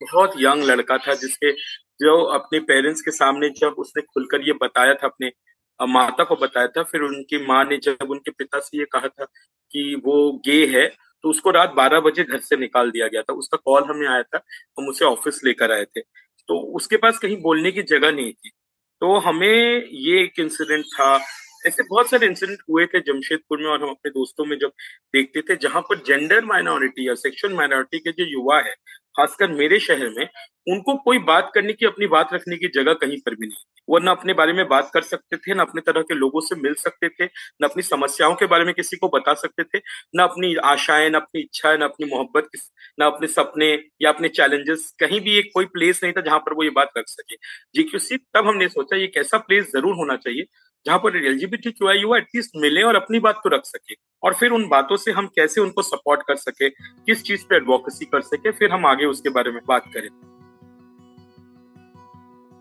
बहुत यंग लड़का था जिसके जो अपने पेरेंट्स के सामने जब उसने खुलकर ये बताया था, अपने माता को बताया था, फिर उनकी माँ ने जब उनके पिता से ये कहा था कि वो गे है तो उसको रात बारह बजे घर से निकाल दिया गया था। उसका कॉल हमें आया था, हम उसे ऑफ़िस लेकर आए थे। तो उसके पास कहीं बोलने की जगह नहीं थी। तो हमें ये एक इंसिडेंट था। ऐसे बहुत सारे इंसिडेंट हुए थे जमशेदपुर में और हम अपने दोस्तों में जब देखते थे, जहाँ पर जेंडर माइनॉरिटी या सेक्शुअल माइनॉरिटी के जो युवा है खासकर मेरे शहर में, उनको कोई बात करने की, अपनी बात रखने की जगह कहीं पर भी नहीं वो न अपने बारे में बात कर सकते थे, न अपने तरह के लोगों से मिल सकते थे, न अपनी समस्याओं के बारे में किसी को बता सकते थे, न अपनी आशाएँ, न अपनी इच्छाएँ, न अपनी मोहब्बत न अपने सपने या अपने चैलेंजेस कहीं भी एक कोई प्लेस नहीं था जहाँ पर वो ये बात रख सके। जीक्यूसी तब हमने सोचा, ये कैसा प्लेस ज़रूर होना चाहिए जहाँ पर एलजीबीटी क्यू आई युवा एटलीस्ट मिले और अपनी बात तो रख सके। और फिर उन बातों से हम कैसे उनको सपोर्ट कर सके, किस चीज़ पे एडवोकेसी कर सके, फिर हम आगे उसके बारे में बात करें।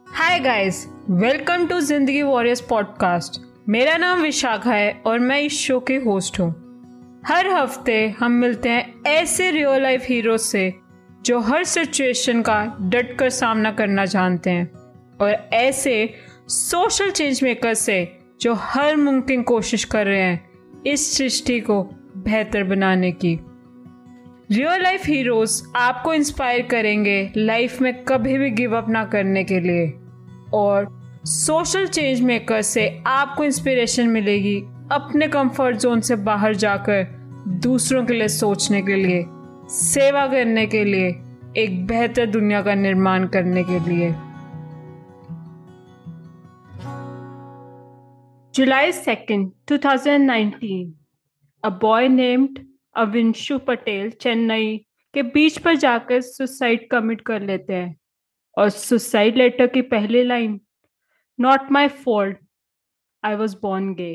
Hi guys welcome to Zindagi warriors podcast मेरा नाम विशाखा है और मैं इस शो के होस्ट हूँ। हर हफ़्ते हम मिलते हैं ऐसे रियल लाइफ हीरो से, जो हर सिचुएशन का डट कर सामना करना जानते हैं। और ऐसे सोशल चेंज मेकर से जो हर मुमकिन कोशिश कर रहे हैं इस सृष्टि को बेहतर बनाने की। रियल लाइफ हीरोज आपको इंस्पायर करेंगे लाइफ में कभी भी गिव अप ना करने के लिए। और सोशल चेंज मेकर से आपको इंस्पिरेशन मिलेगी अपने कंफर्ट जोन से बाहर जाकर दूसरों के लिए सोचने के लिए, सेवा करने के लिए, एक बेहतर दुनिया का निर्माण करने के लिए। July 2nd, 2019, a boy named अविंशु Patel Chennai के बीच पर जाकर सुसाइड कमिट कर लेते हैं। और सुसाइड लेटर की पहली line not my fault I was born gay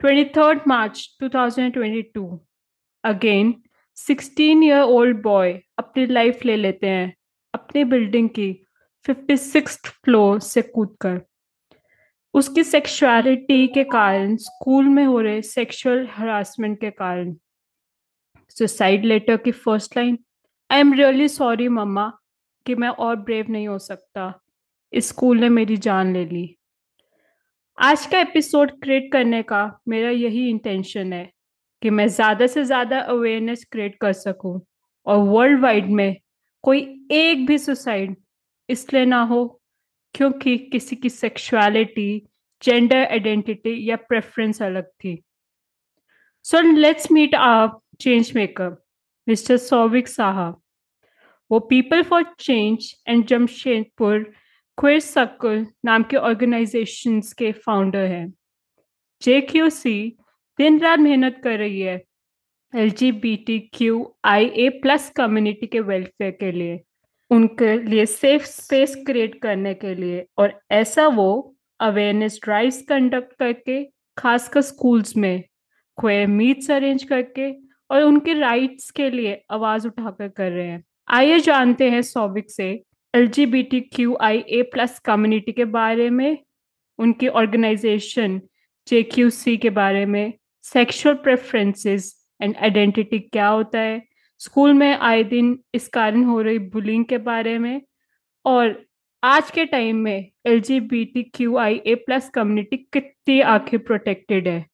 twenty third March 2022 again sixteen year old boy अपनी लाइफ ले लेते हैं अपनी बिल्डिंग की फिफ्टी सिक्स फ्लोर से कूद कर उसकी सेक्सुअलिटी के कारण स्कूल में हो रहे सेक्सुअल हरासमेंट के कारण। सुसाइड लेटर की first line I am really sorry mamma कि मैं और ब्रेव नहीं हो सकता। इस स्कूल ने मेरी जान ले ली। आज का एपिसोड क्रिएट करने का मेरा यही इंटेंशन है कि मैं ज़्यादा से ज़्यादा अवेयरनेस क्रिएट कर सकूँ। और वर्ल्ड वाइड में कोई एक भी सुसाइड इसलिए ना हो क्योंकि किसी की सेक्सुअलिटी जेंडर आइडेंटिटी या प्रेफरेंस अलग थी। सो लेट्स मीट आप change maker mister Souvik Saha वो people for change and Jamshedpur queer circle नाम के ऑर्गेनाइजेशन के फाउंडर हैं। जे क्यू सी दिन रात मेहनत कर रही है L G B T Q I A plus community के वेलफेयर के लिए। उनके लिए सेफ़ स्पेस क्रिएट करने के लिए और ऐसा वो अवेयरनेस ड्राइव्स कंडक्ट करके, खासकर स्कूल्स में क्वेर मीट्स अरेंज करके और उनके राइट्स के लिए आवाज़ उठाकर कर रहे हैं। आइए जानते हैं सौविक से L G B T Q I A plus community के बारे में, उनकी ऑर्गेनाइजेशन जे क्यू सी के बारे में सेक्सुअल प्रेफरेंसेस एंड आइडेंटिटी क्या होता है स्कूल में आए दिन इस कारण हो रही बुलिंग के बारे में और आज के टाइम में L G B T Q I A plus community कितनी आखिर प्रोटेक्टेड है।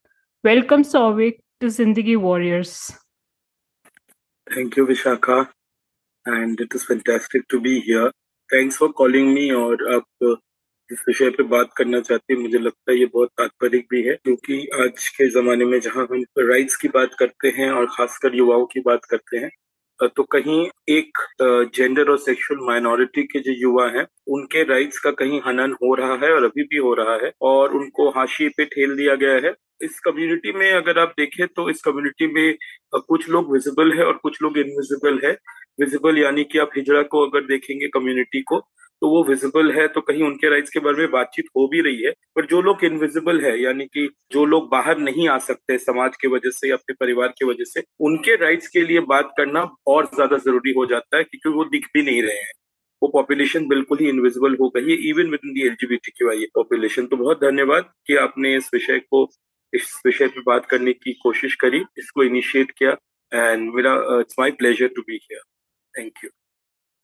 Welcome Souvik to Zindagi warriors thank you Vishakha and it is fantastic to be here thanks for calling me और आप इस विषय पे बात करना चाहते हैं, मुझे लगता है ये बहुत तात्पर्य भी है क्योंकि आज के जमाने में जहाँ हम राइट्स की बात करते हैं और खासकर युवाओं की बात करते हैं तो कहीं एक जेंडर और सेक्सुअल माइनॉरिटी के जो युवा हैं, उनके राइट्स का कहीं हनन हो रहा है और अभी भी हो रहा है और उनको हाशिए पे ठेल दिया गया है। इस कम्युनिटी में अगर आप देखें तो इस कम्युनिटी में कुछ लोग विजिबल है और कुछ लोग इनविजिबल है। विजिबल यानी कि आप हिजड़ा को अगर देखेंगे कम्युनिटी को तो वो विजिबल है तो कहीं उनके राइट्स के बारे में बातचीत हो भी रही है। पर जो लोग इनविजिबल है, यानी कि जो लोग बाहर नहीं आ सकते समाज के वजह से या अपने परिवार की वजह से, उनके राइट्स के लिए बात करना और ज़्यादा ज़रूरी हो जाता है, क्योंकि वो दिख भी नहीं रहे हैं। वो पॉपुलेशन बिल्कुल ही इनविजिबल हो गई है even with in the LGBT की वाई पॉपुलेशन तो बहुत धन्यवाद कि आपने इस विषय को, इस विषय पे बात करने की कोशिश करी, इसको इनिशिएट किया एंड मेरा it's my pleasure to be here thank you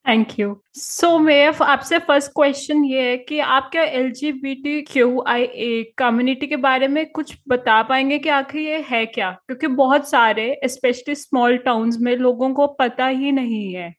thank you so मेरा आपसे फ़र्स्ट क्वेश्चन ये है कि आप क्या L G B T Q I A community के बारे में कुछ बता पाएँगे कि आखिर ये है क्या? क्योंकि बहुत सारे स्पेशली स्मॉल टाउन्स में लोगों को पता ही नहीं है।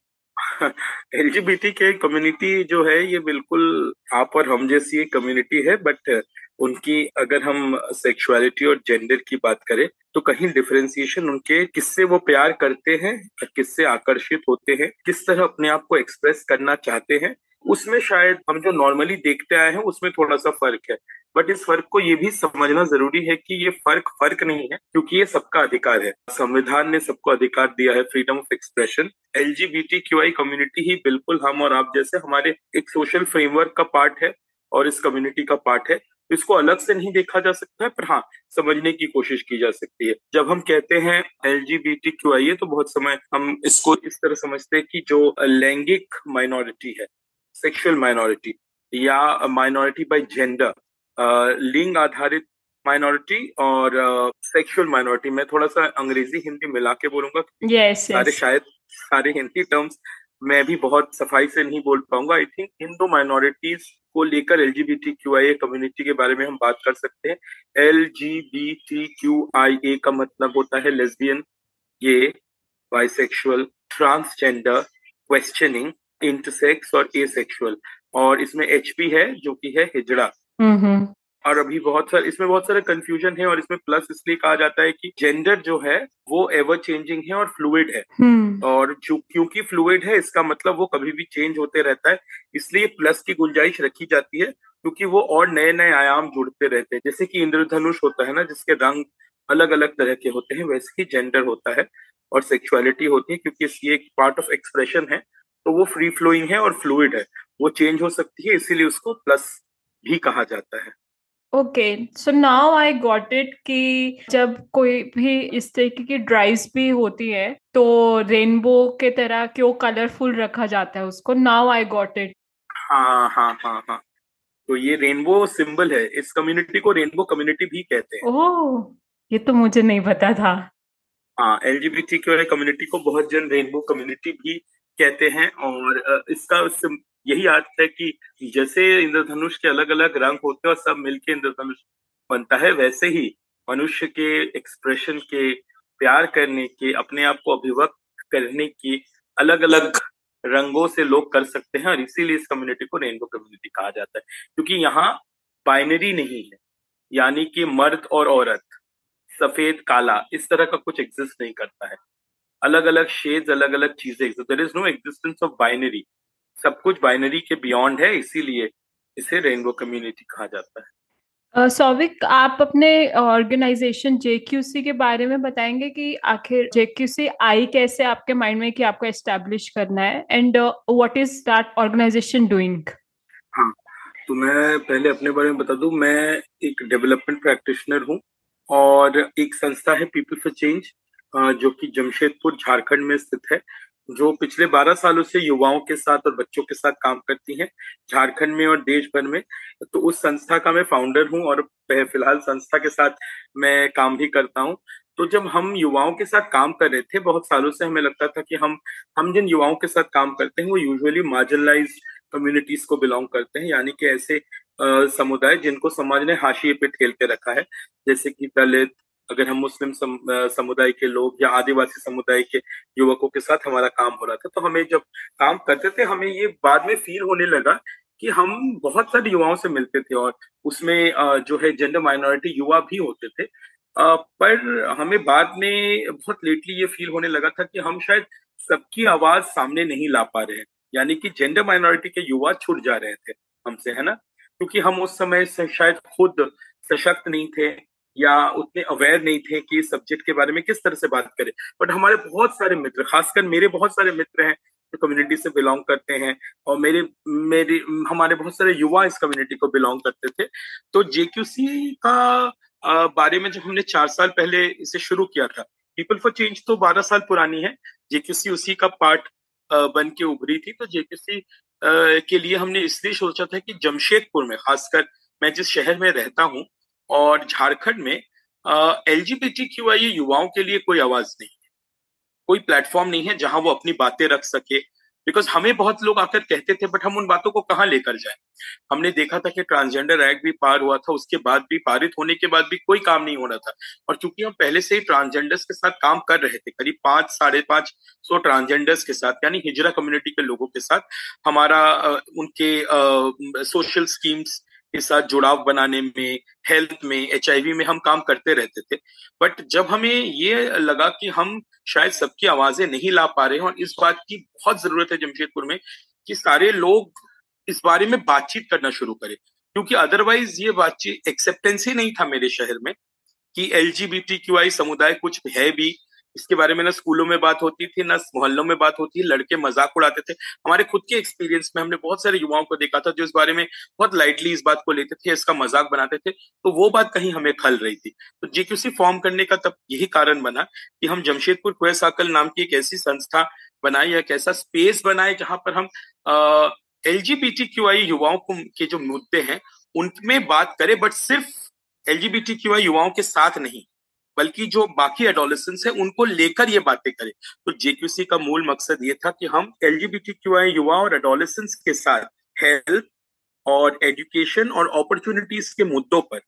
एल जी बी टी के कम्युनिटी जो है, ये बिल्कुल आप और हम जैसी कम्युनिटी है बट उनकी अगर हम सेक्सुअलिटी और जेंडर की बात करें तो कहीं डिफ्रेंसिएशन उनके किससे वो प्यार करते हैं किससे आकर्षित होते हैं, किस तरह अपने आप को एक्सप्रेस करना चाहते हैं, उसमें शायद हम जो नॉर्मली देखते आए हैं, उसमें थोड़ा सा फ़र्क है। बट इस फ़र्क को ये भी समझना ज़रूरी है कि ये फ़र्क फ़र्क नहीं है, क्योंकि ये सबका अधिकार है। संविधान ने सबको अधिकार दिया है freedom of expression LGBTQI community ही बिल्कुल हम और आप जैसे हमारे एक सोशल फ्रेमवर्क का पार्ट है और इस कम्युनिटी का पार्ट है। इसको अलग से नहीं देखा जा सकता है पर हाँ समझने की कोशिश की जा सकती है जब हम कहते हैं L G B T Q I तो बहुत समय हम इसको इस तरह समझते हैं कि जो लैंगिक माइनॉरिटी है सेक्सुअल माइनॉरिटी या माइनॉरिटी बाय जेंडर लिंग आधारित माइनॉरिटी और सेक्सुअल uh, माइनॉरिटी मैं थोड़ा सा अंग्रेज़ी हिंदी मिला के बोलूँगा yes, yes. सारे शायद सारे हिंदी टर्म्स मैं भी बहुत सफ़ाई से नहीं बोल पाऊँगा। आई थिंक इन दो माइनॉरिटीज को लेकर L G B T Q I A community के बारे में हम बात कर सकते हैं। L G B T Q I A का मतलब होता है लेस्बियन ये बाइसेक्सुअल ट्रांसजेंडर क्वेश्चनिंग इंटरसेक्स और ए सेक्सुअल और इसमें एच पी है, जो कि है हिजड़ा। और अभी बहुत सारे इसमें बहुत सारे कंफ्यूजन है और इसमें प्लस इसलिए कहा जाता है कि जेंडर जो है वो एवर चेंजिंग है और फ्लूइड है। hmm. और क्योंकि फ्लूइड है इसका मतलब वो कभी भी चेंज होते रहता है इसलिए प्लस की गुंजाइश रखी जाती है क्योंकि वो और नए नए आयाम जुड़ते रहते हैं। जैसे कि इंद्रधनुष होता है ना जिसके रंग अलग अलग तरह के होते हैं वैसे ही जेंडर होता है और सेक्सुअलिटी होती है क्योंकि ये एक पार्ट ऑफ़ एक्सप्रेशन है तो वो फ्री फ्लोइंग है और फ्लूइड है। वो चेंज हो सकती है इसीलिए उसको प्लस भी कहा जाता है। Okay so now I got it कि जब कोई भी इस तरीके की ड्राइव्स भी होती है तो रेनबो के तरह क्यों कलरफुल रखा जाता है उसको? नाउ आई गॉट इट हाँ हाँ हाँ हाँ। तो ये रेनबो सिंबल है। इस कम्युनिटी को रेनबो कम्युनिटी भी कहते हैं। ओह ये तो मुझे नहीं पता था। हाँ एल जी बी कम्युनिटी को बहुत जन रेनबो कम्युनिटी भी कहते हैं और इसका यही अर्थ है कि जैसे इंद्रधनुष के अलग अलग रंग होते हैं और सब मिलके इंद्रधनुष बनता है, वैसे ही मनुष्य के एक्सप्रेशन के प्यार करने के, अपने आप को अभिव्यक्त करने की अलग अलग रंगों से लोग कर सकते हैं और इसीलिए इस कम्युनिटी को रेनबो कम्युनिटी कहा जाता है। क्योंकि यहाँ बाइनरी नहीं है, यानी कि मर्द और औरत, सफ़ेद, काला, इस तरह का कुछ एग्जिस्ट नहीं करता है। अलग अलग शेड्स अलग अलग चीज़ें there is no existence of binary सब कुछ बाइनरी के बियॉन्ड है इसीलिए इसे रेनबो कम्युनिटी कहा जाता है। सौविक uh, आप अपने ऑर्गेनाइजेशन जेक्यूसी के बारे में बताएँगे कि आखिर जेक्यूसी आई कैसे आपके माइंड में कि आपको एस्टेब्लिश करना है? And what is that organisation doing हाँ तो मैं पहले अपने बारे में बता दूँ मैं एक डेवलपमेंट प्रैक्टिशनर हूँ और एक संस्था है पीपल फॉर चेंज जो कि जमशेदपुर झारखंड में स्थित है। जो पिछले 12 सालों से युवाओं के साथ और बच्चों के साथ काम करती हैं, झारखंड में और देश भर में तो उस संस्था का मैं फाउंडर हूँ और फ़िलहाल संस्था के साथ मैं काम भी करता हूँ। तो जब हम युवाओं के साथ काम कर रहे थे, बहुत सालों से हमें लगता था कि हम हम जिन युवाओं के साथ काम करते हैं, वो यूजुअली मार्जिनलाइज कम्युनिटीज को बिलोंग करते हैं, यानी कि ऐसे समुदाय जिनको समाज ने हाशिए पे ठेल के रखा है। जैसे कि दलित अगर हम मुस्लिम सम, समुदाय के लोग या आदिवासी समुदाय के युवकों के साथ हमारा काम हो रहा था तो हमें जब काम करते थे हमें ये बाद में फील होने लगा कि हम बहुत सारे युवाओं से मिलते थे और उसमें जो है जेंडर माइनॉरिटी युवा भी होते थे। पर हमें बाद में बहुत लेटली ये फील होने लगा था कि हम शायद सबकी आवाज़ सामने नहीं ला पा रहे हैं। यानी कि जेंडर माइनॉरिटी के युवा छूट जा रहे थे हमसे है ना? क्योंकि हम उस समय से शायद खुद सशक्त नहीं थे या उतने अवेयर नहीं थे कि इस सब्जेक्ट के बारे में किस तरह से बात करें। बट हमारे बहुत सारे मित्र, खासकर मेरे बहुत सारे मित्र हैं, जो कम्युनिटी से बिलोंग करते हैं, और मेरे मेरे, हमारे बहुत सारे युवा इस कम्युनिटी को बिलोंग करते थे। तो जेक्यूसी का बारे में जब हमने चार साल पहले इसे शुरू किया था पीपल फॉर चेंज तो बारह साल पुरानी है जेक्यूसी उसी का पार्ट बन के उभरी थी। तो जेक्यूसी के लिए हमने इसलिए सोचा था कि जमशेदपुर में, खासकर मैं जिस शहर में रहता हूँ और झारखंड में एल जी युवाओं के लिए कोई आवाज़ नहीं है। कोई प्लेटफॉर्म नहीं है जहाँ वो अपनी बातें रख सके। बिकॉज़ हमें बहुत लोग आकर कहते थे, बट हम उन बातों को कहाँ लेकर जाए? हमने देखा था कि ट्रांसजेंडर एक्ट भी पार हुआ था, उसके बाद भी, पारित होने के बाद भी कोई काम नहीं हो रहा था। और चूँकि हम पहले से ही ट्रांसजेंडर्स के साथ काम कर रहे थे, करीब पाँच, साढ़े पाँच सौ ट्रांसजेंडर्स के साथ, यानी हिजरा कम्युनिटी के लोगों के साथ, हमारा उनके सोशल स्कीम्स के साथ जुड़ाव बनाने में हेल्थ में एचआईवी में हम काम करते रहते थे। बट जब हमें ये लगा कि हम शायद सबकी आवाज़ें नहीं ला पा रहे हैं और इस बात की बहुत ज़रूरत है जमशेदपुर में कि सारे लोग इस बारे में बातचीत करना शुरू करें। क्योंकि अदरवाइज़ ये बातचीत एक्सेप्टेंस ही नहीं था मेरे शहर में कि एलजीबीटीक्यूआई समुदाय कुछ है भी इसके बारे में ना स्कूलों में बात होती थी, ना मोहल्लों में बात होती लड़के मज़ाक उड़ाते थे। हमारे खुद के एक्सपीरियंस में हमने बहुत सारे युवाओं को देखा था जो इस बारे में बहुत लाइटली इस बात को लेते थे, इसका मज़ाक बनाते थे तो वो बात कहीं हमें खल रही थी। तो जेक्यूसी फॉर्म करने का तब यही कारण बना कि हम जमशेदपुर क्वे साकल नाम की एक ऐसी संस्था बनाए या एक ऐसा स्पेस बनाए जहाँ पर हम एल युवाओं को, के जो मुद्दे हैं, उनमें बात करें बट सिर्फ़ एलजीबीटीक्यूआई युवाओं के साथ नहीं। बल्कि जो बाकी एडोलेसेंस है, उनको लेकर ये बातें करें। तो जेक्यूसी का मूल मकसद ये था कि हम एल युवा और एडोलेसेंस के साथ हेल्थ और एजुकेशन और अपॉर्चुनिटीज़ के मुद्दों पर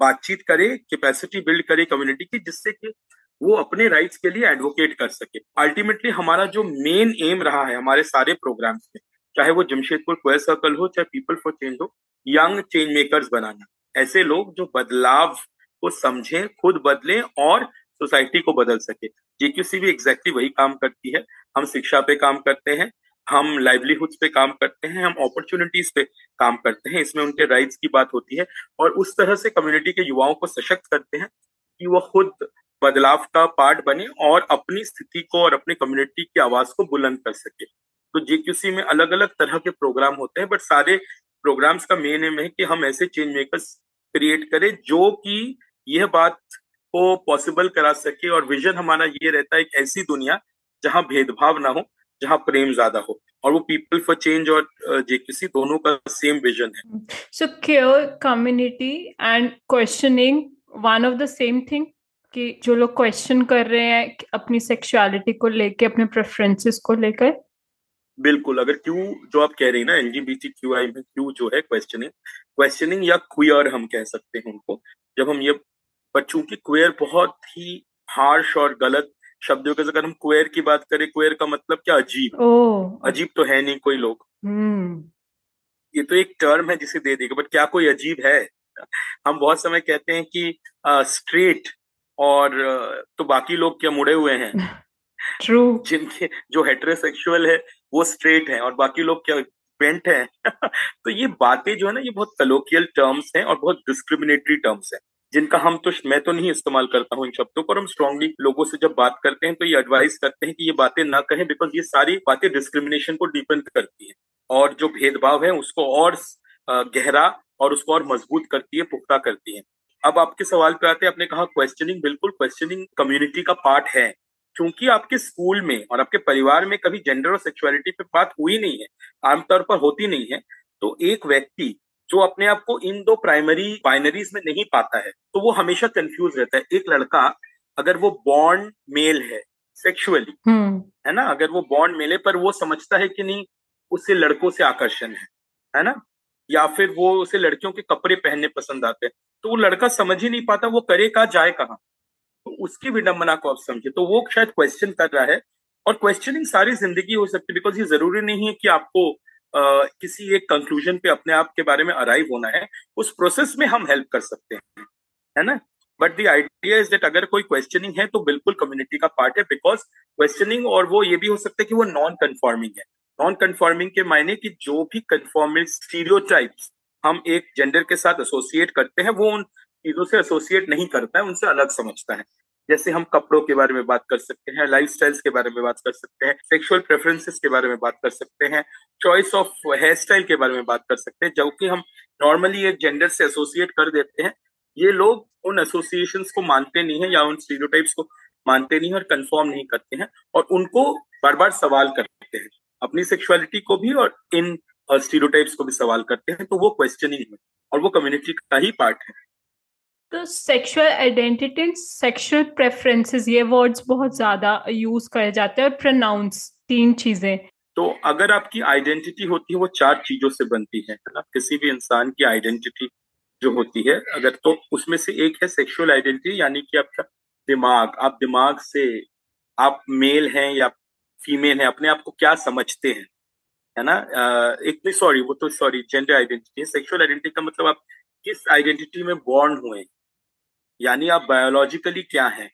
बातचीत करें कैपेसिटी बिल्ड करें कम्युनिटी की, जिससे कि वो अपने राइट्स के लिए एडवोकेट कर सके। अल्टीमेटली हमारा जो मेन एम रहा है, हमारे सारे प्रोग्राम्स में, चाहे वो जमशेदपुर क्वेर सर्कल हो, चाहे पीपल फॉर चेंज हो यंग चेंज मेकर्स बनाना। ऐसे लोग जो बदलाव को समझें, खुद बदलें और सोसाइटी को बदल सके। जेक्यूसी भी एग्जैक्टली वही काम करती है। हम शिक्षा पे काम करते हैं, हम लाइवलीहुड पे काम करते हैं, हम अपॉर्चुनिटीज़ पे काम करते हैं। इसमें उनके राइट्स की बात होती है और उस तरह से कम्युनिटी के युवाओं को सशक्त करते हैं कि वो खुद बदलाव का पार्ट बने और अपनी स्थिति को और अपनी कम्युनिटी की आवाज़ को बुलंद कर सके। तो जेक्यूसी में अलग अलग तरह के प्रोग्राम होते हैं बट सारे प्रोग्राम्स का मेन एम है कि हम ऐसे चेंज मेकर्स क्रिएट करें जो कि यह बात को पॉसिबल करा सके और विजन हमारा ये रहता है एक ऐसी दुनिया जहाँ भेदभाव ना हो जहाँ प्रेम ज़्यादा हो। और वो पीपल फॉर चेंज और जेकेसी दोनों का सेम विजन है। So queer community and questioning one of the same thing कि जो लोग क्वेश्चन कर रहे हैं अपनी सेक्सुअलिटी को लेके अपने प्रेफरेंसेस को लेकर। बिल्कुल अगर क्यू जो आप कह रही हैं ना एलजीबीटी क्यू आई में क्यू जो है क्वेश्चनिंग क्वेश्चनिंग या क्वियर हम कह सकते हैं उनको। जब हम ये पर चूँकि क्वेयर बहुत ही हार्श और गलत शब्दों के अगर हम क्वेयर की बात करें क्वेयर का मतलब क्या? अजीब। अजीब तो है नहीं कोई लोग। हम्म। ये तो एक टर्म है जिसे दे देगा बट क्या कोई अजीब है? हम बहुत समय कहते हैं कि स्ट्रेट और तो बाकी लोग क्या मुड़े हुए हैं? ट्रू जिनके जो हेट्रोसेक्सुअल है वो स्ट्रेट है और बाकी लोग क्या पेंट है? तो ये बातें जो है ना ये बहुत कलोकियल टर्म्स हैं और बहुत डिस्क्रिमिनेटरी टर्म्स हैं। जिनका हम तो मैं तो नहीं इस्तेमाल करता हूँ इन शब्दों पर हम स्ट्रांगली लोगों से जब बात करते हैं तो ये एडवाइस करते हैं कि ये बातें ना कहें बिकॉज़ ये सारी बातें डिस्क्रिमिनेशन को डिपेंड करती है। और जो भेदभाव है उसको और गहरा और उसको और मज़बूत करती है, पुख्ता करती है। अब आपके सवाल पे आते हैं, आपने कहा क्वेश्चनिंग बिल्कुल क्वेश्चनिंग कम्युनिटी का पार्ट है। क्योंकि आपके स्कूल में और आपके परिवार में कभी जेंडर और सेक्सुअलिटी पे बात हुई नहीं है, आमतौर पर होती नहीं है। तो एक व्यक्ति जो अपने आप को इन दो प्राइमरी बाइनरीज में नहीं पाता है तो वो हमेशा कंफ्यूज रहता है। एक लड़का अगर वो बॉन्ड मेल है सेक्सुअली हम्म। है ना? अगर वो बॉन्ड मेल है पर वो समझता है कि नहीं उससे लड़कों से आकर्षण है है ना? या फिर वो उसे लड़कियों के कपड़े पहनने पसंद आते हैं। तो वो लड़का समझ ही नहीं पाता वो करे कहा जाए कहाँ। तो उसकी विडंबना को आप समझे तो वो शायद क्वेश्चन कर रहा है और क्वेश्चनिंग सारी ज़िंदगी हो सकती है बिकॉज़ ये ज़रूरी नहीं है कि आपको किसी एक कंक्लूजन पे अपने आप के बारे में अराइव होना है, उस प्रोसेस में हम हेल्प कर सकते हैं, है ना? But the idea is that अगर कोई क्वेश्चनिंग है तो बिल्कुल कम्युनिटी का पार्ट है बिकॉज़ क्वेश्चनिंग और वो ये भी हो सकता है कि वो नॉन कन्फॉर्मिंग है। नॉन कन्फॉर्मिंग के मायने कि जो भी कन्फॉर्मिंग स्टीरियोटाइप्स हम एक जेंडर के साथ एसोसिएट करते हैं, वो उन चीज़ों से एसोसिएट नहीं करता है, उनसे अलग समझता है। जैसे हम कपड़ों के बारे में बात कर सकते हैं लाइफ स्टाइल्स के बारे में बात कर सकते हैं सेक्सुअल प्रेफरेंसेस के बारे में बात कर सकते हैं चॉइस ऑफ़ हेयर स्टाइल के बारे में बात कर सकते हैं, जो कि हम नॉर्मली एक जेंडर से एसोसिएट कर देते हैं। ये लोग उन एसोसिएशन को मानते नहीं है या उन स्टीरियोटाइप्स को मानते नहीं है और कंफर्म नहीं करते हैं और उनको बार बार सवाल करते हैं। अपनी सेक्सुअलिटी को भी और इन स्टीरियोटाइप्स को भी सवाल करते हैं तो वो क्वेश्चनिंग है और वो कम्युनिटी का ही पार्ट है। तो sexual identity and sexual preferences ये वर्ड्स बहुत ज़्यादा यूज़ करे जाते हैं और प्रोनाउंस तीन चीज़ें। तो अगर आपकी आइडेंटिटी होती है, वो चार चीज़ों से बनती है। ना किसी भी इंसान की आइडेंटिटी जो होती है, अगर तो उसमें से एक है सेक्सुअल आइडेंटिटी यानी कि आपका दिमाग। आप दिमाग से, आप मेल हैं या फीमेल हैं, अपने आप को क्या समझते हैं? है ना? एक सॉरी वो तो sorry gender identity sexual identity का मतलब आप किस आइडेंटिटी में बॉर्न हुए यानी आप बायोलॉजिकली क्या हैं?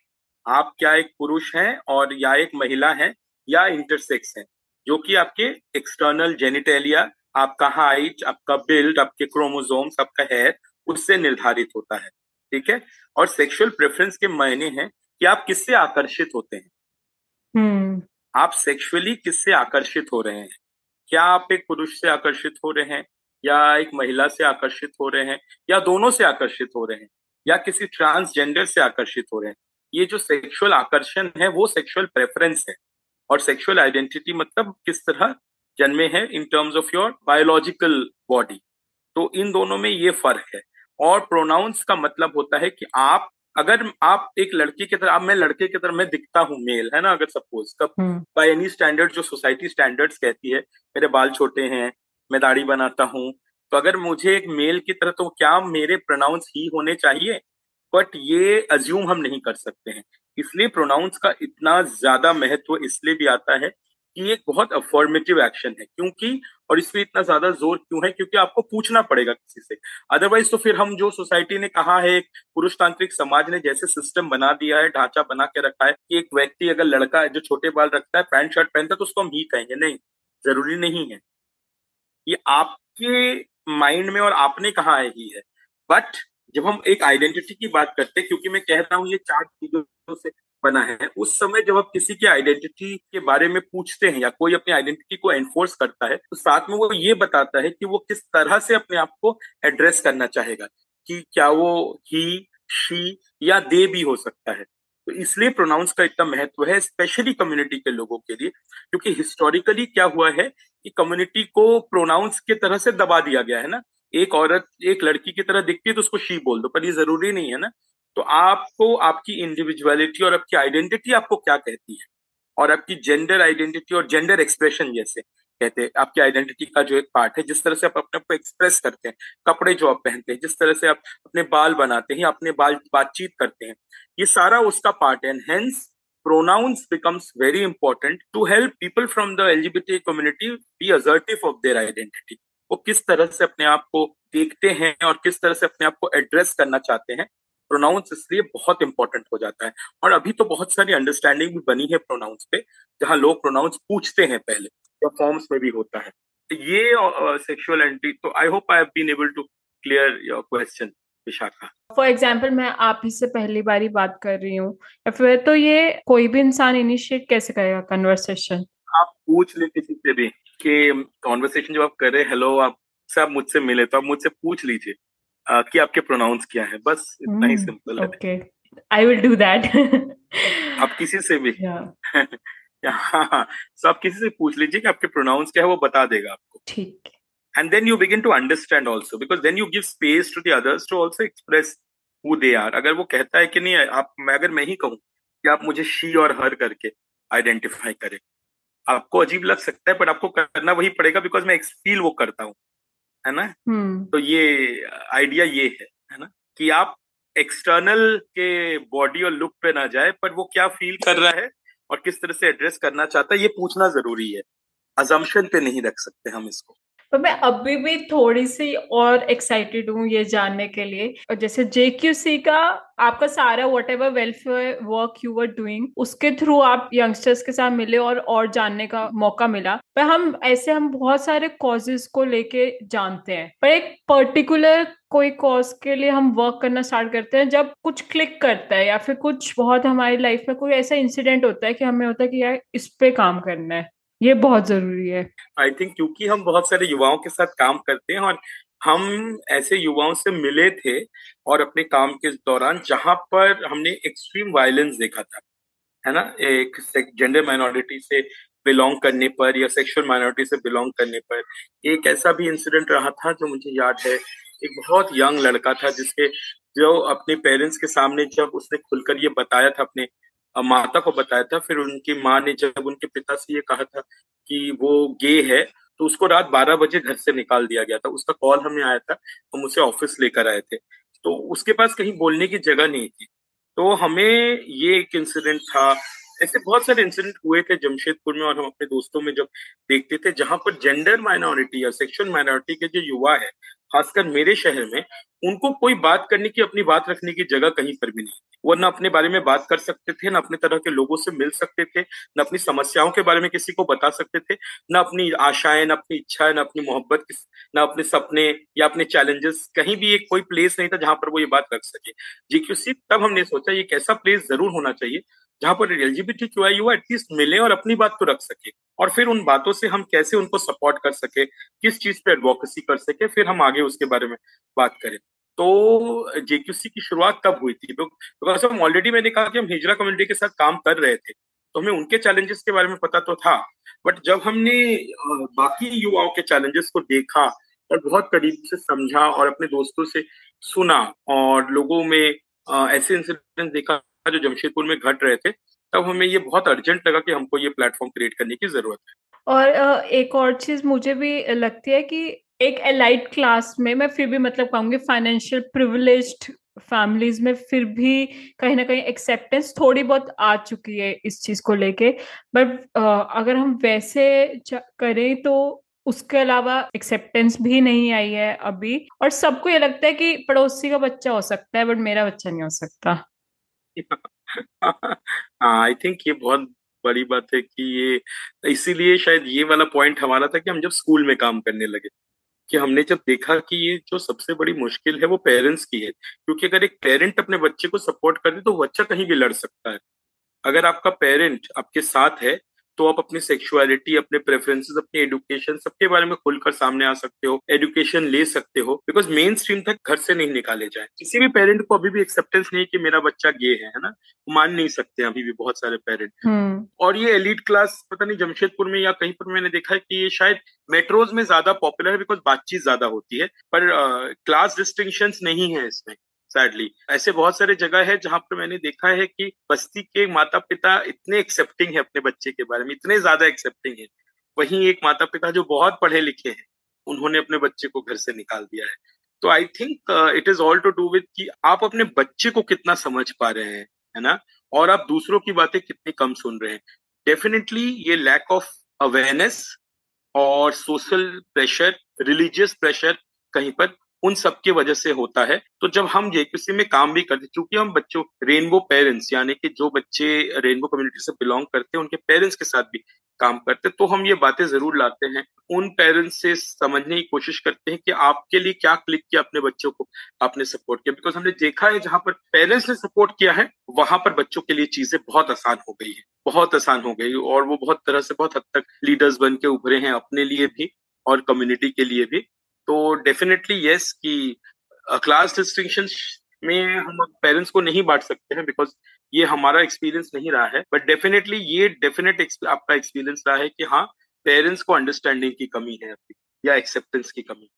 आप क्या एक पुरुष हैं और या एक महिला हैं या इंटरसेक्स हैं? जो कि आपके एक्सटर्नल जेनिटेलिया आपका हाइट आपका बिल्ड आपके क्रोमोजोम्स आपका हेयर उससे निर्धारित होता है। ठीक है? और सेक्सुअल प्रेफरेंस के मायने हैं कि आप किससे आकर्षित होते हैं? hmm. आप सेक्सुअली किससे आकर्षित हो रहे हैं? क्या आप एक पुरुष से आकर्षित हो रहे हैं या एक महिला से आकर्षित हो रहे हैं या दोनों से आकर्षित हो रहे हैं? या किसी ट्रांसजेंडर से आकर्षित हो रहे हैं। ये जो सेक्सुअल आकर्षण है वो सेक्सुअल प्रेफरेंस है। और सेक्सुअल आइडेंटिटी मतलब किस तरह जन्मे हैं in terms of your biological body तो इन दोनों में ये फ़र्क है। और प्रोनाउंस का मतलब होता है कि आप अगर आप एक लड़की की तरह मैं लड़के की तरह मैं दिखता हूँ मेल है ना अगर सपोज़ कब बाय एनी स्टैंडर्ड जो सोसाइटी स्टैंडर्ड्स कहती है मेरे बाल छोटे हैं मैं दाढ़ी बनाता हूँ तो अगर मुझे एक मेल की तरह तो क्या मेरे प्रोनाउंस ही होने चाहिए? बट ये अज्यूम हम नहीं कर सकते हैं। इसलिए प्रोनाउंस का इतना ज़्यादा महत्व इसलिए भी आता है कि एक बहुत अफॉर्मेटिव एक्शन है। क्योंकि और इस पर इतना ज़्यादा ज़ोर क्यों है? क्योंकि आपको पूछना पड़ेगा किसी से। अदरवाइज़ तो फिर हम जो सोसाइटी ने कहा है, एक पुरुषतांत्रिक समाज ने जैसे सिस्टम बना दिया है, ढांचा बना के रखा है कि एक व्यक्ति अगर लड़का जो छोटे बाल रखता है, पैंट शर्ट पहनता है तो उसको हम ही कहेंगे, नहीं, ज़रूरी नहीं है। ये आपके माइंड में और आपने कहा ही है बट जब हम एक आइडेंटिटी की बात करते हैं, क्योंकि मैं कह रहा हूँ ये चार चीज़ों से बना है, उस समय जब आप किसी की आइडेंटिटी के बारे में पूछते हैं या कोई अपनी आइडेंटिटी को एनफोर्स करता है तो साथ में वो ये बताता है कि वो किस तरह से अपने आप को एड्रेस करना चाहेगा कि क्या वो ही शी या दे भी हो सकता है। तो इसलिए प्रोनाउंस का इतना महत्व है स्पेशली कम्युनिटी के लोगों के लिए, क्योंकि हिस्टोरिकली क्या हुआ है कि कम्युनिटी को प्रोनाउंस के तरह से दबा दिया गया है ना। एक औरत, एक लड़की की तरह दिखती है तो उसको शी बोल दो, पर ये ज़रूरी नहीं है ना। तो आपको, आपकी इंडिविजुअलिटी और आपकी आइडेंटिटी आपको क्या कहती है? और आपकी जेंडर आइडेंटिटी और जेंडर एक्सप्रेशन जैसे। कहते हैं, आपकी आइडेंटिटी का जो एक पार्ट है, जिस तरह से आप अपने आप को एक्सप्रेस करते हैं, कपड़े जो आप पहनते हैं, जिस तरह से आप अपने बाल बनाते हैं, अपने बाल बातचीत करते हैं, ये सारा उसका पार्ट है hence pronouns becomes very important to help people from the LGBT community be assertive of their identity. वो किस तरह से अपने आप को देखते हैं और किस तरह से अपने आप को एड्रेस करना चाहते हैं प्रोनाउंस इसलिए बहुत इंपॉर्टेंट हो जाता है और अभी तो बहुत सारी अंडरस्टैंडिंग भी बनी है प्रोनाउंस पे, जहाँ लोग प्रोनाउंस पूछते हैं पहले या फॉर्म्स में भी होता है। ये सेक्सुअल एंटी तो I hope I have been able to clear your question Vishakha for example मैं आप ही से पहली बारी बात कर रही हूँ या फिर तो ये कोई भी इंसान इनिशिएट कैसे करेगा कन्वर्सेशन आप पूछ ले किसी से भी कि कॉन्वर्सेशन जब आप कर रहे हेलो आप से आप मुझसे मिले तो आप मुझसे पूछ लीजिए कि आपके प्रोनाउंस क्या है। बस इतना ही सिंपल है। Okay I will do that आप किसी से भी। हाँ so आप किसी से पूछ लीजिए कि आपके प्रोनाउंस क्या है वो बता देगा आपको। ठीक। And then you begin to understand also because then you give space to the others to also express who they are. अगर वो कहता है कि नहीं आप मैं अगर मैं ही कहूँ कि आप मुझे शी और हर करके आइडेंटिफाई करें। आपको अजीब लग सकता है बट आपको करना वही पड़ेगा बिकॉज़ मैं फील वो करता हूँ है ना? hmm. तो ये आइडिया ये है है ना? कि आप एक्सटर्नल के बॉडी और लुक पे ना जाए पर वो क्या फील कर रहा है? और किस तरह से एड्रेस करना चाहता है, ये पूछना ज़रूरी है। अजम्पशन पे नहीं रख सकते हम इसको। तो मैं अभी भी थोड़ी सी और एक्साइटेड हूँ ये जानने के लिए। और जैसे जेक्यूसी का आपका सारा whatever welfare work you are doing उसके थ्रू आप यंगस्टर्स के साथ मिले और और जानने का मौका मिला। पर हम, ऐसे हम बहुत सारे कॉजेज को लेके जानते हैं। पर एक पर्टिकुलर कोई कॉज के लिए हम वर्क करना स्टार्ट करते हैं, जब कुछ क्लिक करता है या फिर कुछ बहुत हमारी लाइफ में कोई ऐसा इंसिडेंट होता है कि हमें होता है कि यार इस पे काम करना है। ये बहुत ज़रूरी है। आई थिंक क्योंकि हम बहुत सारे युवाओं के साथ काम करते हैं और हम ऐसे युवाओं से मिले थे और अपने काम के दौरान जहाँ पर हमने एक्सट्रीम वायलेंस देखा था, है ना? एक जेंडर माइनॉरिटी से बिलोंग करने पर या सेक्सुअल माइनॉरिटी से बिलोंग करने पर एक ऐसा भी इंसिडेंट रहा था जो मुझे याद है। एक बहुत यंग लड़का था जिसके जो अपने पेरेंट्स के सामने जब उसने खुलकर ये बताया था, अपने माता को बताया था, फिर उनकी माँ ने जब उनके पिता से ये कहा था कि वो गे है तो उसको रात बारह बजे घर से निकाल दिया गया था। उसका कॉल हमें आया था, हम उसे ऑफ़िस लेकर आए थे। तो उसके पास कहीं बोलने की जगह नहीं थी। तो हमें ये एक इंसिडेंट था ऐसे बहुत सारे इंसिडेंट हुए थे जमशेदपुर में और हम अपने दोस्तों में जब देखते थे, जहाँ पर जेंडर माइनॉरिटी या सेक्शुअल माइनॉरिटी के जो युवा है, खासकर मेरे शहर में, उनको कोई बात करने की, अपनी बात रखने की जगह कहीं पर भी नहीं वो न अपने बारे में बात कर सकते थे, न अपने तरह के लोगों से मिल सकते थे, न अपनी समस्याओं के बारे में किसी को बता सकते थे, न अपनी आशाएँ, न अपनी इच्छाएँ, न अपनी मोहब्बत न अपने सपने या अपने चैलेंजेस कहीं भी एक कोई प्लेस नहीं था जहाँ पर वो ये बात रख सके। जी जीक्यूसी तब हमने सोचा ये एक ऐसा प्लेस ज़रूर होना चाहिए जहाँ पर एलजीबीटी क्यू युवा एटलीस्ट मिले और अपनी बात तो रख सके। और फिर उन बातों से हम कैसे उनको सपोर्ट कर सके, किस चीज़ पे एडवोकेसी कर सके, फिर हम आगे उसके बारे में बात करें। तो जेक्यूसी की शुरुआत तब हुई थी बिकॉज़ हम ऑलरेडी मैंने कहा कि हम हिजरा कम्युनिटी के साथ काम कर रहे थे तो हमें उनके चैलेंजेस के बारे में पता तो था बट जब हमने बाकी युवाओं के चैलेंजेस को देखा और बहुत करीब से समझा और अपने दोस्तों से सुना और लोगों में ऐसे इंसिडेंट देखा जो जमशेदपुर में घट रहे थे, तब हमें ये बहुत अर्जेंट लगा कि हमको ये प्लेटफॉर्म क्रिएट करने की ज़रूरत है। और एक और चीज़ मुझे भी लगती है कि एक एलाइट क्लास में मैं फिर भी मतलब कहूँगी फाइनेंशियल प्रिविलेज्ड फैमिलीज़ में फिर भी कहीं ना कहीं एक्सेप्टेंस थोड़ी बहुत आ चुकी है इस चीज़ को लेके। बट अगर हम वैसे करें तो उसके अलावा एक्सेप्टेंस भी नहीं आई है अभी। और सबको ये लगता है कि पड़ोसी का बच्चा हो सकता है बट मेरा बच्चा नहीं हो सकता। आई थिंक ये बहुत बड़ी बात है कि ये, इसीलिए शायद ये वाला पॉइंट हमारा था कि हम जब स्कूल में काम करने लगे, कि हमने जब देखा कि ये जो सबसे बड़ी मुश्किल है वो पेरेंट्स की है, क्योंकि अगर एक पेरेंट अपने बच्चे को सपोर्ट कर दे तो बच्चा कहीं भी लड़ सकता है। अगर आपका पेरेंट आपके साथ है तो आप अपनी सेक्सुअलिटी अपने प्रेफरेंसेस अपने एजुकेशन सबके बारे में खुलकर सामने आ सकते हो एजुकेशन ले सकते हो बिकॉज़ मेन स्ट्रीम तक घर से नहीं निकाले जाए। किसी भी पेरेंट को अभी भी एक्सेप्टेंस नहीं कि मेरा बच्चा गे है ना? मान नहीं सकते अभी भी बहुत सारे पेरेंट हम्म। और ये एलिट क्लास पता नहीं जमशेदपुर में या कहीं पर मैंने देखा है कि ये शायद मेट्रोज में ज़्यादा पॉपुलर है बिकॉज़ बातचीत ज़्यादा होती है पर क्लास uh, डिस्टिंक्शन नहीं है इसमें। सैडली ऐसे बहुत सारे जगह है जहाँ पर मैंने देखा है कि बस्ती के माता पिता इतने एक्सेप्टिंग है अपने बच्चे के बारे में, इतने ज़्यादा एक्सेप्टिंग है। वहीं एक माता पिता जो बहुत पढ़े लिखे हैं, उन्होंने अपने बच्चे को घर से निकाल दिया है। तो I think it is all to do with कि आप अपने बच्चे को कितना समझ पा रहे हैं, है ना? और आप दूसरों की बातें कितनी कम सुन रहे हैं। डेफिनेटली ये लैक ऑफ़ अवेयरनेस और सोशल प्रेशर रिलीजियस प्रेशर कहीं पर उन सब की वजह से होता है। तो जब हम जेक्यूसी में काम भी करते क्योंकि हम बच्चों रेनबो पेरेंट्स यानी कि जो बच्चे रेनबो कम्युनिटी से बिलोंग करते हैं, उनके पेरेंट्स के साथ भी काम करते तो हम ये बातें ज़रूर लाते हैं। उन पेरेंट्स से समझने की कोशिश करते हैं कि आपके लिए क्या क्लिक किया अपने बच्चों को, आपने सपोर्ट किया। बिकॉज़ हमने देखा है, जहाँ पर पेरेंट्स ने सपोर्ट किया है, वहाँ पर बच्चों के लिए चीज़ें बहुत आसान हो गई है, बहुत आसान हो गई और वो बहुत तरह से, बहुत हद तक लीडर्स बन के उभरे हैं अपने लिए भी और कम्युनिटी के लिए भी। तो डेफिनेटली यस कि क्लास डिस्टिंक्शन में हम पेरेंट्स को नहीं बांट सकते हैं बिकॉज़ ये हमारा एक्सपीरियंस नहीं रहा है। बट डेफिनेटली ये डेफिनेट आपका एक्सपीरियंस रहा है कि हाँ पेरेंट्स को अंडरस्टैंडिंग की कमी है या एक्सेप्टेंस की कमी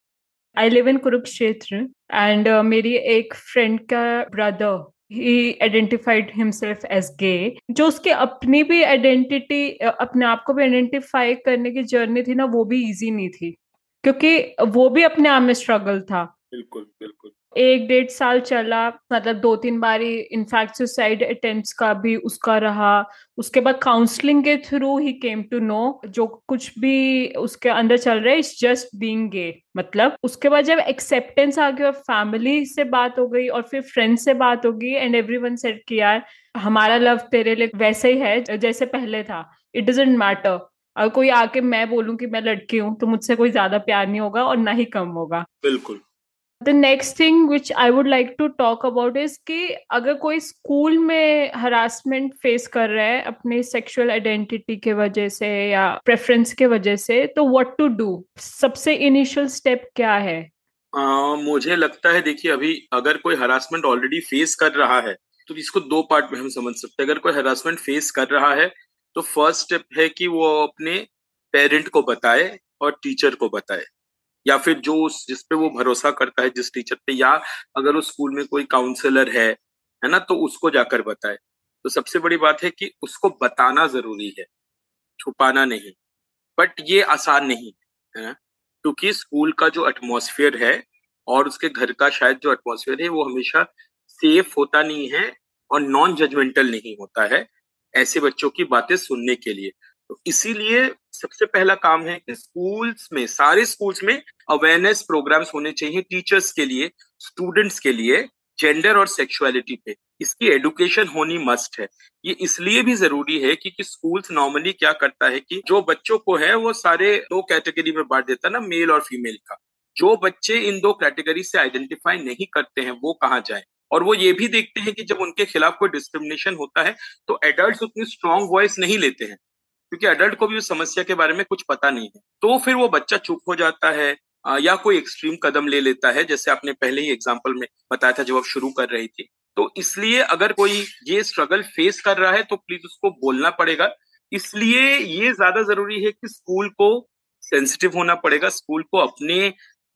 I live in Kurukshetra and मेरी एक फ्रेंड का ब्रदर ही आइडेंटिफाइड हिमसेल्फ एज गे जो उसके अपनी भी आइडेंटिटी अपने आप को भी आइडेंटिफाई करने की जर्नी थी ना, वो भी इजी नहीं थी। क्योंकि वो भी अपने आप में स्ट्रगल था। बिल्कुल बिल्कुल। एक डेढ़ साल चला मतलब दो तीन बार इनफैक्ट सुसाइड अटेम्प्ट्स का भी उसका रहा। उसके बाद काउंसलिंग के थ्रू ही केम टू नो जो कुछ भी उसके अंदर चल रहा है इट्स जस्ट बीइंग गे मतलब। उसके बाद जब एक्सेप्टेंस आ गया और फैमिली से बात हो गई और फिर फ्रेंड से बात होगी एंड एवरी वन सेट कि यार हमारा लव तेरे लिए वैसे ही है जैसे पहले था। इट डजेंट मैटर अगर कोई आके मैं बोलूँ कि मैं लड़की हूँ तो मुझसे कोई ज़्यादा प्यार नहीं होगा और ना ही कम होगा। बिल्कुल। The next thing which I would like to talk about is कि अगर कोई स्कूल में हरासमेंट फेस कर रहा है अपने सेक्सुअल आइडेंटिटी के वजह से या प्रेफरेंस के वजह से तो व्हाट टू डू सबसे इनिशियल स्टेप क्या है? uh, मुझे लगता है देखिए अभी अगर कोई हरासमेंट ऑलरेडी फेस कर रहा है तो इसको दो पार्ट में हम समझ सकते हैं। अगर कोई हरासमेंट फेस कर रहा है तो फ़र्स्ट स्टेप है कि वो अपने पेरेंट को बताए और टीचर को बताए। या फिर जो उस, जिस पे वो भरोसा करता है, जिस टीचर पे, या अगर उस स्कूल में कोई काउंसलर है है ना तो उसको जाकर बताए। तो सबसे बड़ी बात है कि उसको बताना ज़रूरी है, छुपाना नहीं। बट ये आसान नहीं है क्योंकि स्कूल का जो एटमोसफियर है और उसके घर का शायद जो एटमोसफियर है, वो हमेशा सेफ़ होता नहीं है और नॉन जजमेंटल नहीं होता है। ऐसे बच्चों की बातें सुनने के लिए। तो इसीलिए सबसे पहला काम है कि स्कूल्स में, सारे स्कूल्स में अवेयरनेस प्रोग्राम्स होने चाहिए टीचर्स के लिए स्टूडेंट्स के लिए जेंडर और सेक्सुअलिटी पे। इसकी एडुकेशन होनी मस्ट है। ये इसलिए भी ज़रूरी है क्योंकि स्कूल्स नॉर्मली क्या करता है कि जो बच्चों को है, वो सारे दो कैटेगरी में बांट देता है ना मेल और फीमेल का। जो बच्चे इन दो कैटेगरी से आइडेंटिफाई नहीं करते हैं, वो कहाँ जाए? और वो ये भी देखते हैं कि जब उनके खिलाफ कोई डिस्क्रिमिनेशन होता है तो एडल्ट उतनी स्ट्रांग वॉइस नहीं लेते हैं। क्योंकि एडल्ट को भी उस समस्या के बारे में कुछ पता नहीं है। तो फिर वो बच्चा चुप हो जाता है या कोई एक्सट्रीम कदम ले लेता है, जैसे आपने पहले ही एग्ज़ाम्पल में बताया था जब आप शुरू कर रही थी। तो इसलिए अगर कोई ये स्ट्रगल फेस कर रहा है तो प्लीज़ उसको बोलना पड़ेगा। इसलिए ये ज़्यादा ज़रूरी है कि स्कूल को सेंसिटिव होना पड़ेगा स्कूल को अपने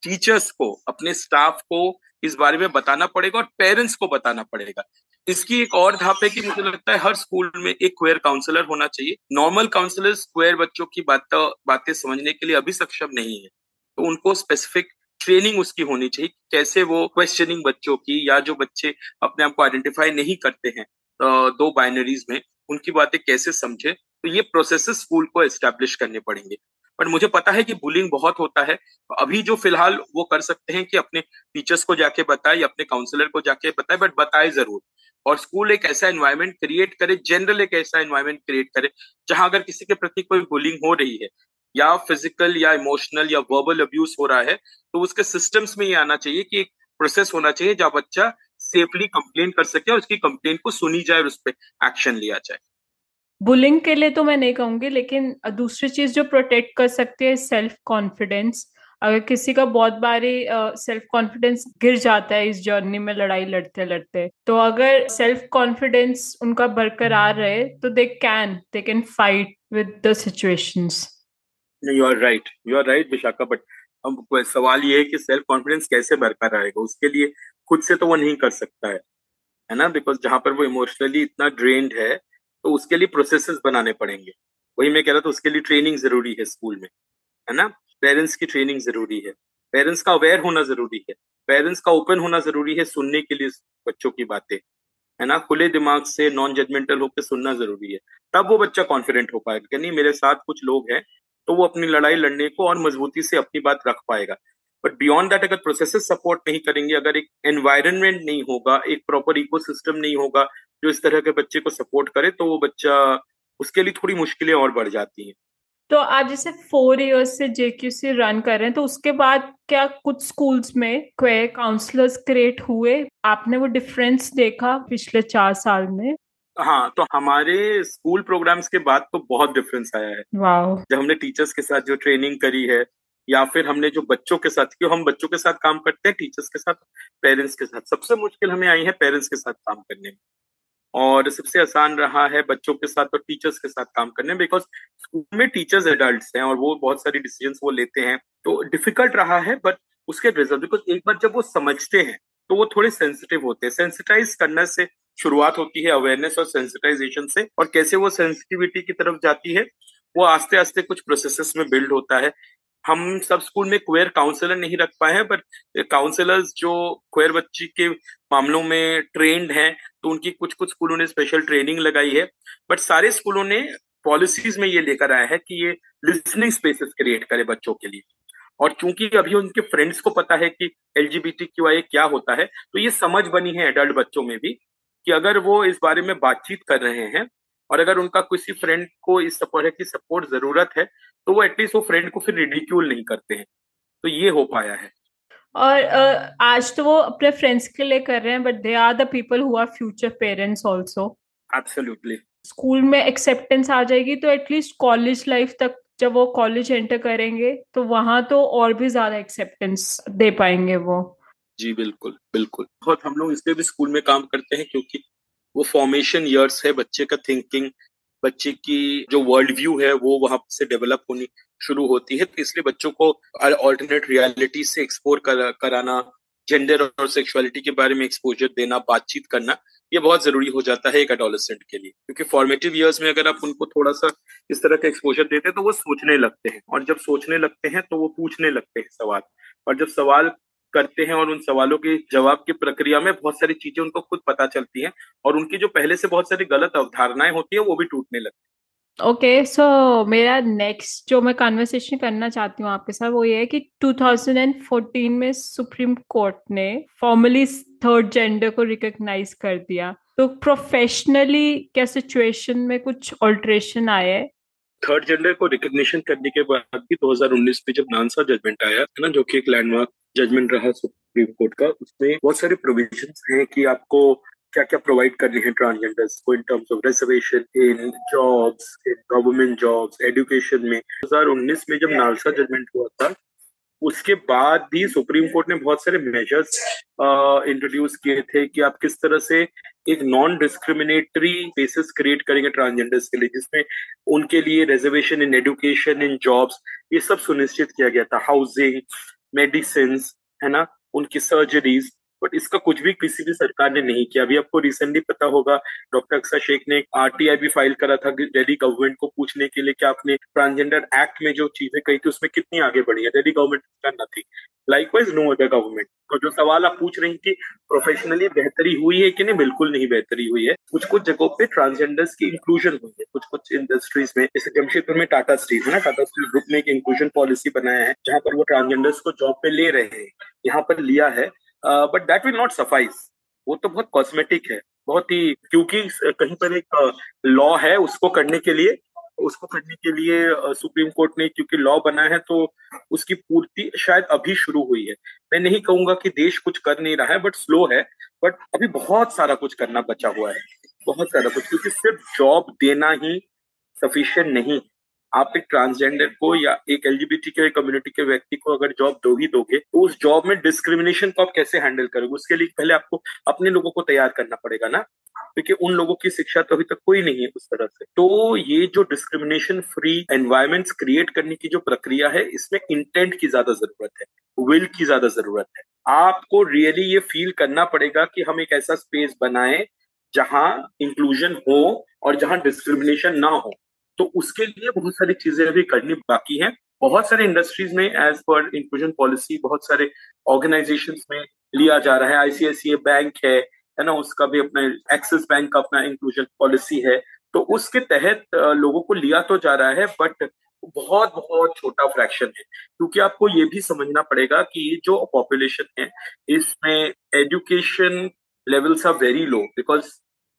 टीचर्स को, अपने स्टाफ को इस बारे में बताना पड़ेगा और पेरेंट्स को बताना पड़ेगा। इसकी एक और धाप है कि मुझे लगता है हर स्कूल में एक क्वेयर काउंसलर होना चाहिए। नॉर्मल काउंसलर क्वेयर बच्चों की बात, बातें समझने के लिए अभी सक्षम नहीं है। तो उनको स्पेसिफिक ट्रेनिंग उसकी होनी चाहिए कैसे वो क्वेश्चनिंग बच्चों की या जो बच्चे अपने आप को आइडेंटिफाई नहीं करते हैं दो बाइनरीज में, उनकी बातें कैसे समझे। तो ये प्रोसेस स्कूल को एस्टेब्लिश करने पड़ेंगे। बट मुझे पता है कि बुलिंग बहुत होता है। अभी जो फ़िलहाल वो कर सकते हैं कि अपने टीचर्स को जाके बताए, अपने काउंसलर को जाके बताए बट बताए ज़रूर। और स्कूल एक ऐसा एनवायरमेंट क्रिएट करे जनरल एक ऐसा एनवायरमेंट क्रिएट करे, जहाँ अगर किसी के प्रति कोई बुलिंग हो रही है, या फ़िज़िकल या इमोशनल या वर्बल अब्यूज हो रहा है तो उसके सिस्टम्स में ये आना चाहिए कि एक प्रोसेस होना चाहिए जहाँ बच्चा सेफली कंप्लेन कर सके और उसकी कंप्लेन को सुनी जाए और उस पर एक्शन लिया जाए। बुलिंग के लिए तो मैं नहीं कहूँगी, लेकिन दूसरी चीज़ जो प्रोटेक्ट कर सकती है सेल्फ कॉन्फिडेंस अगर किसी का बहुत बारी सेल्फ कॉन्फिडेंस गिर जाता है इस जर्नी में लड़ाई लड़ते लड़ते तो अगर सेल्फ कॉन्फिडेंस उनका बरकरार रहे तो they can they can fight with the situations you are right you are right Vishakha but अब सवाल ये है कि सेल्फ कॉन्फिडेंस कैसे बरकरार रहेगा? उसके लिए खुद से तो वो नहीं कर सकता है है ना? बिकॉज़ जहाँ पर वो इमोशनली इतना ड्रेन्ड है तो उसके लिए प्रोसेसेस बनाने पड़ेंगे। वही मैं कह रहा था, उसके लिए ट्रेनिंग ज़रूरी है स्कूल में, है ना? पेरेंट्स की ट्रेनिंग ज़रूरी है। पेरेंट्स का अवेयर होना ज़रूरी है। पेरेंट्स का ओपन होना ज़रूरी है सुनने के लिए बच्चों की बातें, है ना? खुले दिमाग से नॉन जजमेंटल होकर सुनना ज़रूरी है। तब वो बच्चा कॉन्फिडेंट हो पाएगा नहीं, मेरे साथ कुछ लोग हैं तो वो अपनी लड़ाई लड़ने को और मजबूती से अपनी बात रख पाएगा। बट बियॉन्ड दैट अगर प्रोसेसेस सपोर्ट नहीं करेंगे, अगर एक एनवायरनमेंट नहीं होगा, एक प्रॉपर इकोसिस्टम नहीं होगा जो इस तरह के बच्चे को सपोर्ट करे तो वो बच्चा उसके लिए थोड़ी मुश्किलें और बढ़ जाती हैं। तो आप जैसे फोर इयर्स से जेक्यूसी रन कर रहे हैं तो उसके बाद क्या कुछ स्कूल्स में क्वे काउंसलर्स क्रिएट हुए? आपने वो डिफरेंस देखा पिछले चार साल में? हाँ तो हमारे स्कूल प्रोग्राम्स के बाद तो बहुत डिफरेंस आया है। जब हमने टीचर्स के साथ जो ट्रेनिंग करी है या फिर हमने जो बच्चों के साथ क्यों हम बच्चों के साथ काम करते हैं टीचर्स के साथ पेरेंट्स के साथ। सबसे मुश्किल हमें आई है पेरेंट्स के साथ काम करने में। और सबसे आसान रहा है बच्चों के साथ और टीचर्स के साथ काम करने बिकॉज़ स्कूल में टीचर्स एडल्ट हैं और वो बहुत सारी डिसीज़न वो लेते हैं। तो डिफ़िकल्ट रहा है बट उसके रिज़ल्ट बिकॉज़ एक बार जब वो समझते हैं तो वो थोड़े सेंसिटिव होते हैं। सेंसिटाइज करने से शुरुआत होती है अवेयरनेस और सेंसिटाइजेशन से और कैसे वो सेंसिटिविटी की तरफ़ जाती है, वो आस्ते आस्ते कुछ प्रोसेसेस में बिल्ड होता है। हम सब स्कूल में क्वेयर काउंसलर नहीं रख पाए हैं बट काउंसलर्स जो क्वेयर बच्ची के मामलों में ट्रेंड हैं तो उनकी कुछ कुछ स्कूलों ने स्पेशल ट्रेनिंग लगाई है। बट सारे स्कूलों ने पॉलिसीज़ में ये लेकर आया है कि ये लिसनिंग स्पेसेस क्रिएट करे बच्चों के लिए। और चूँकि अभी उनके फ्रेंड्स को पता है कि एल क्यू होता है तो ये समझ बनी है एडल्ट बच्चों में भी कि अगर वो इस बारे में बातचीत कर रहे हैं और अगर उनका किसी फ्रेंड को इस तरह की सपोर्ट ज़रूरत है तो वो एटलीस्ट वो फ्रेंड को फिर रिडिक्यूल नहीं करते हैं। तो ये हो पाया है। और uh, आज तो वो अपने फ्रेंड्स के लिए कर रहे हैं but they are the people who are future parents also absolutely school में एक्सेप्टेंस आ जाएगी तो एटलीस्ट कॉलेज लाइफ तक जब वो कॉलेज एंटर करेंगे तो वहाँ तो और भी ज़्यादा एक्सेप्टेंस दे पाएँगे वो। जी बिल्कुल बिल्कुल। बहुत हम लोग इसलिए भी स्कूल में काम करते हैं क्योंकि वो फॉर्मेशन ईयर्स है बच्चे का थिंकिंग बच्चे की जो वर्ल्ड व्यू है वो वहाँ से डेवलप होनी शुरू होती है। तो इसलिए बच्चों को ऑल्टरनेट रियलिटी से एक्सप्लोर कर, कराना जेंडर और सेक्सुअलिटी के बारे में एक्सपोजर देना बातचीत करना ये बहुत ज़रूरी हो जाता है एक एडोलेसेंट के लिए। क्योंकि फॉर्मेटिव ईयर्स में अगर आप उनको थोड़ा सा इस तरह का एक्सपोजर देते हैं तो वो सोचने लगते हैं। और जब सोचने लगते हैं तो वो पूछने लगते हैं सवाल। और जब सवाल करते हैं और उन सवालों के जवाब की प्रक्रिया में बहुत सारी चीज़ें उनको खुद पता चलती हैं और उनकी जो पहले से बहुत सारी गलत अवधारणाएँ होती है वो भी टूटने लगती है। ओके सो मेरा नेक्स्ट जो मैं कन्वर्सेशन करना चाहती हूँ आपके साथ वो ये है कि 2014 में सुप्रीम कोर्ट ने फॉर्मली थर्ड जेंडर को रिकॉग्नाइज कर दिया। तो प्रोफेशनली क्या सिचुएशन में कुछ ऑल्ट्रेशन आया है? थर्ड जेंडर को रिकॉग्निशन करने के बाद भी 2019 में जब नानसा जजमेंट आया है ना जो कि एक लैंडमार्क जजमेंट रहा सुप्रीम कोर्ट का, उसमें बहुत सारे प्रोविज़न हैं कि आपको क्या क्या प्रोवाइड कर रहे हैं ट्रांसजेंडर्स को in terms of reservation in jobs in government jobs education में। 2019 में जब नालसा जजमेंट हुआ था, उसके बाद भी सुप्रीम कोर्ट ने बहुत सारे मेजर्स इंट्रोड्यूस किए थे कि आप किस तरह से एक नॉन डिस्क्रिमिनेटरी बेसिस क्रिएट करेंगे ट्रांसजेंडर्स के लिए, जिसमें उनके लिए reservation in education in jobs ये सब सुनिश्चित किया गया था। हाउसिंग मेडिसिन है ना? उनकी सर्जरीज बट इसका कुछ भी किसी भी सरकार ने नहीं किया। अभी आपको रिसेंटली पता होगा डॉक्टर अक्सर शेख ने आरटीआई भी फ़ाइल करा था दिल्ली गवर्नमेंट को पूछने के लिए कि आपने ट्रांसजेंडर एक्ट में जो चीज़ें कही थी, उसमें कितनी आगे बढ़ी है। दिल्ली गवर्नमेंट का nothing likewise no other government तो जो सवाल आप पूछ रही थी प्रोफेशनली बेहतरी हुई है कि नहीं, बिल्कुल नहीं बेहतरी हुई है। कुछ कुछ जगहों पे ट्रांसजेंडर्स की इंक्लूजन हुई है। कुछ कुछ इंडस्ट्रीज़ में, जैसे जमशेदपुर में टाटा स्टील है ना टाटा स्टील ग्रुप ने एक इंक्लूजन पॉलिसी बनाया है, जहाँ पर वो ट्रांसजेंडर्स को जॉब पे ले रहे हैं। यहाँ पर लिया है। But that will not suffice वो तो बहुत कॉस्मेटिक है, बहुत ही, क्योंकि कहीं पर एक लॉ है उसको करने के लिए, उसको करने के लिए सुप्रीम कोर्ट ने क्योंकि लॉ बना है तो उसकी पूर्ति शायद अभी शुरू हुई है। मैं नहीं कहूँगा कि देश कुछ कर नहीं रहा है बट स्लो है बट अभी बहुत सारा कुछ करना बचा हुआ है, बहुत सारा कुछ, क्योंकि सिर्फ़ जॉब देना ही सफिशियंट नहीं आप एक ट्रांसजेंडर को या एक एलजीबीटी के कम्युनिटी के व्यक्ति को अगर जॉब दो ही दोगे तो उस जॉब में डिस्क्रिमिनेशन को आप कैसे हैंडल करोगे? उसके लिए पहले आपको अपने लोगों को तैयार करना पड़ेगा ना? क्योंकि उन लोगों की शिक्षा तो अभी तक कोई नहीं है उस तरह से। तो ये जो डिस्क्रिमिनेशन फ्री एनवायरमेंट क्रिएट करने की जो प्रक्रिया है, इसमें इंटेंट की ज़्यादा ज़रूरत है विल की ज़्यादा ज़रूरत है। आपको रियली ये फील करना पड़ेगा कि हम एक ऐसा स्पेस बनाए जहाँ इंक्लूजन हो और जहाँ डिस्क्रिमिनेशन ना हो। तो उसके लिए बहुत सारी चीज़ें अभी करनी बाकी हैं। बहुत सारे इंडस्ट्रीज़ में एज पर इंक्लूजन पॉलिसी बहुत सारे ऑर्गेनाइजेशन में लिया जा रहा है। आईसीआईसीआई बैंक है है ना? उसका भी अपना एक्सिस बैंक का अपना इंक्लूजन पॉलिसी है। तो उसके तहत लोगों को लिया तो जा रहा है बट बहुत बहुत छोटा फ्रैक्शन है। क्योंकि आपको ये भी समझना पड़ेगा कि जो पॉपुलेशन है, इसमें education levels are very low because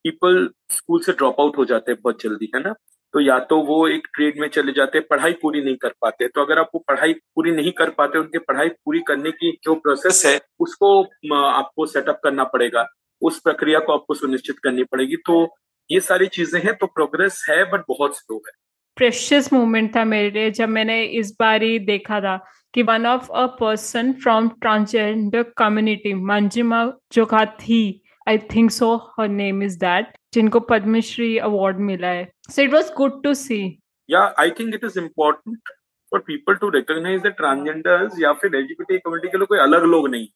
people school से ड्रॉप आउट हो जाते हैं बहुत जल्दी, है ना? तो या तो वो एक ट्रेड में चले जाते, पढ़ाई पूरी नहीं कर पाते। तो अगर आप वो पढ़ाई पूरी नहीं कर पाते, उनकी पढ़ाई पूरी करने की जो प्रोसेस है, उसको आपको सेटअप करना पड़ेगा। उस प्रक्रिया को आपको सुनिश्चित करनी पड़ेगी। तो ये सारी चीज़ें हैं तो प्रोग्रेस है बट बहुत स्लो है। प्रेशियस मोमेंट था मेरे लिए, जब मैंने इस बार ही देखा था कि one of a person from transgender community Manjima जो का थी। I think so her name is that जिनको पद्मश्री अवार्ड मिला है। So it was good to see या I think it is important for people to recognise the transgenders या फिर LGBT community के लोग कोई अलग लोग नहीं।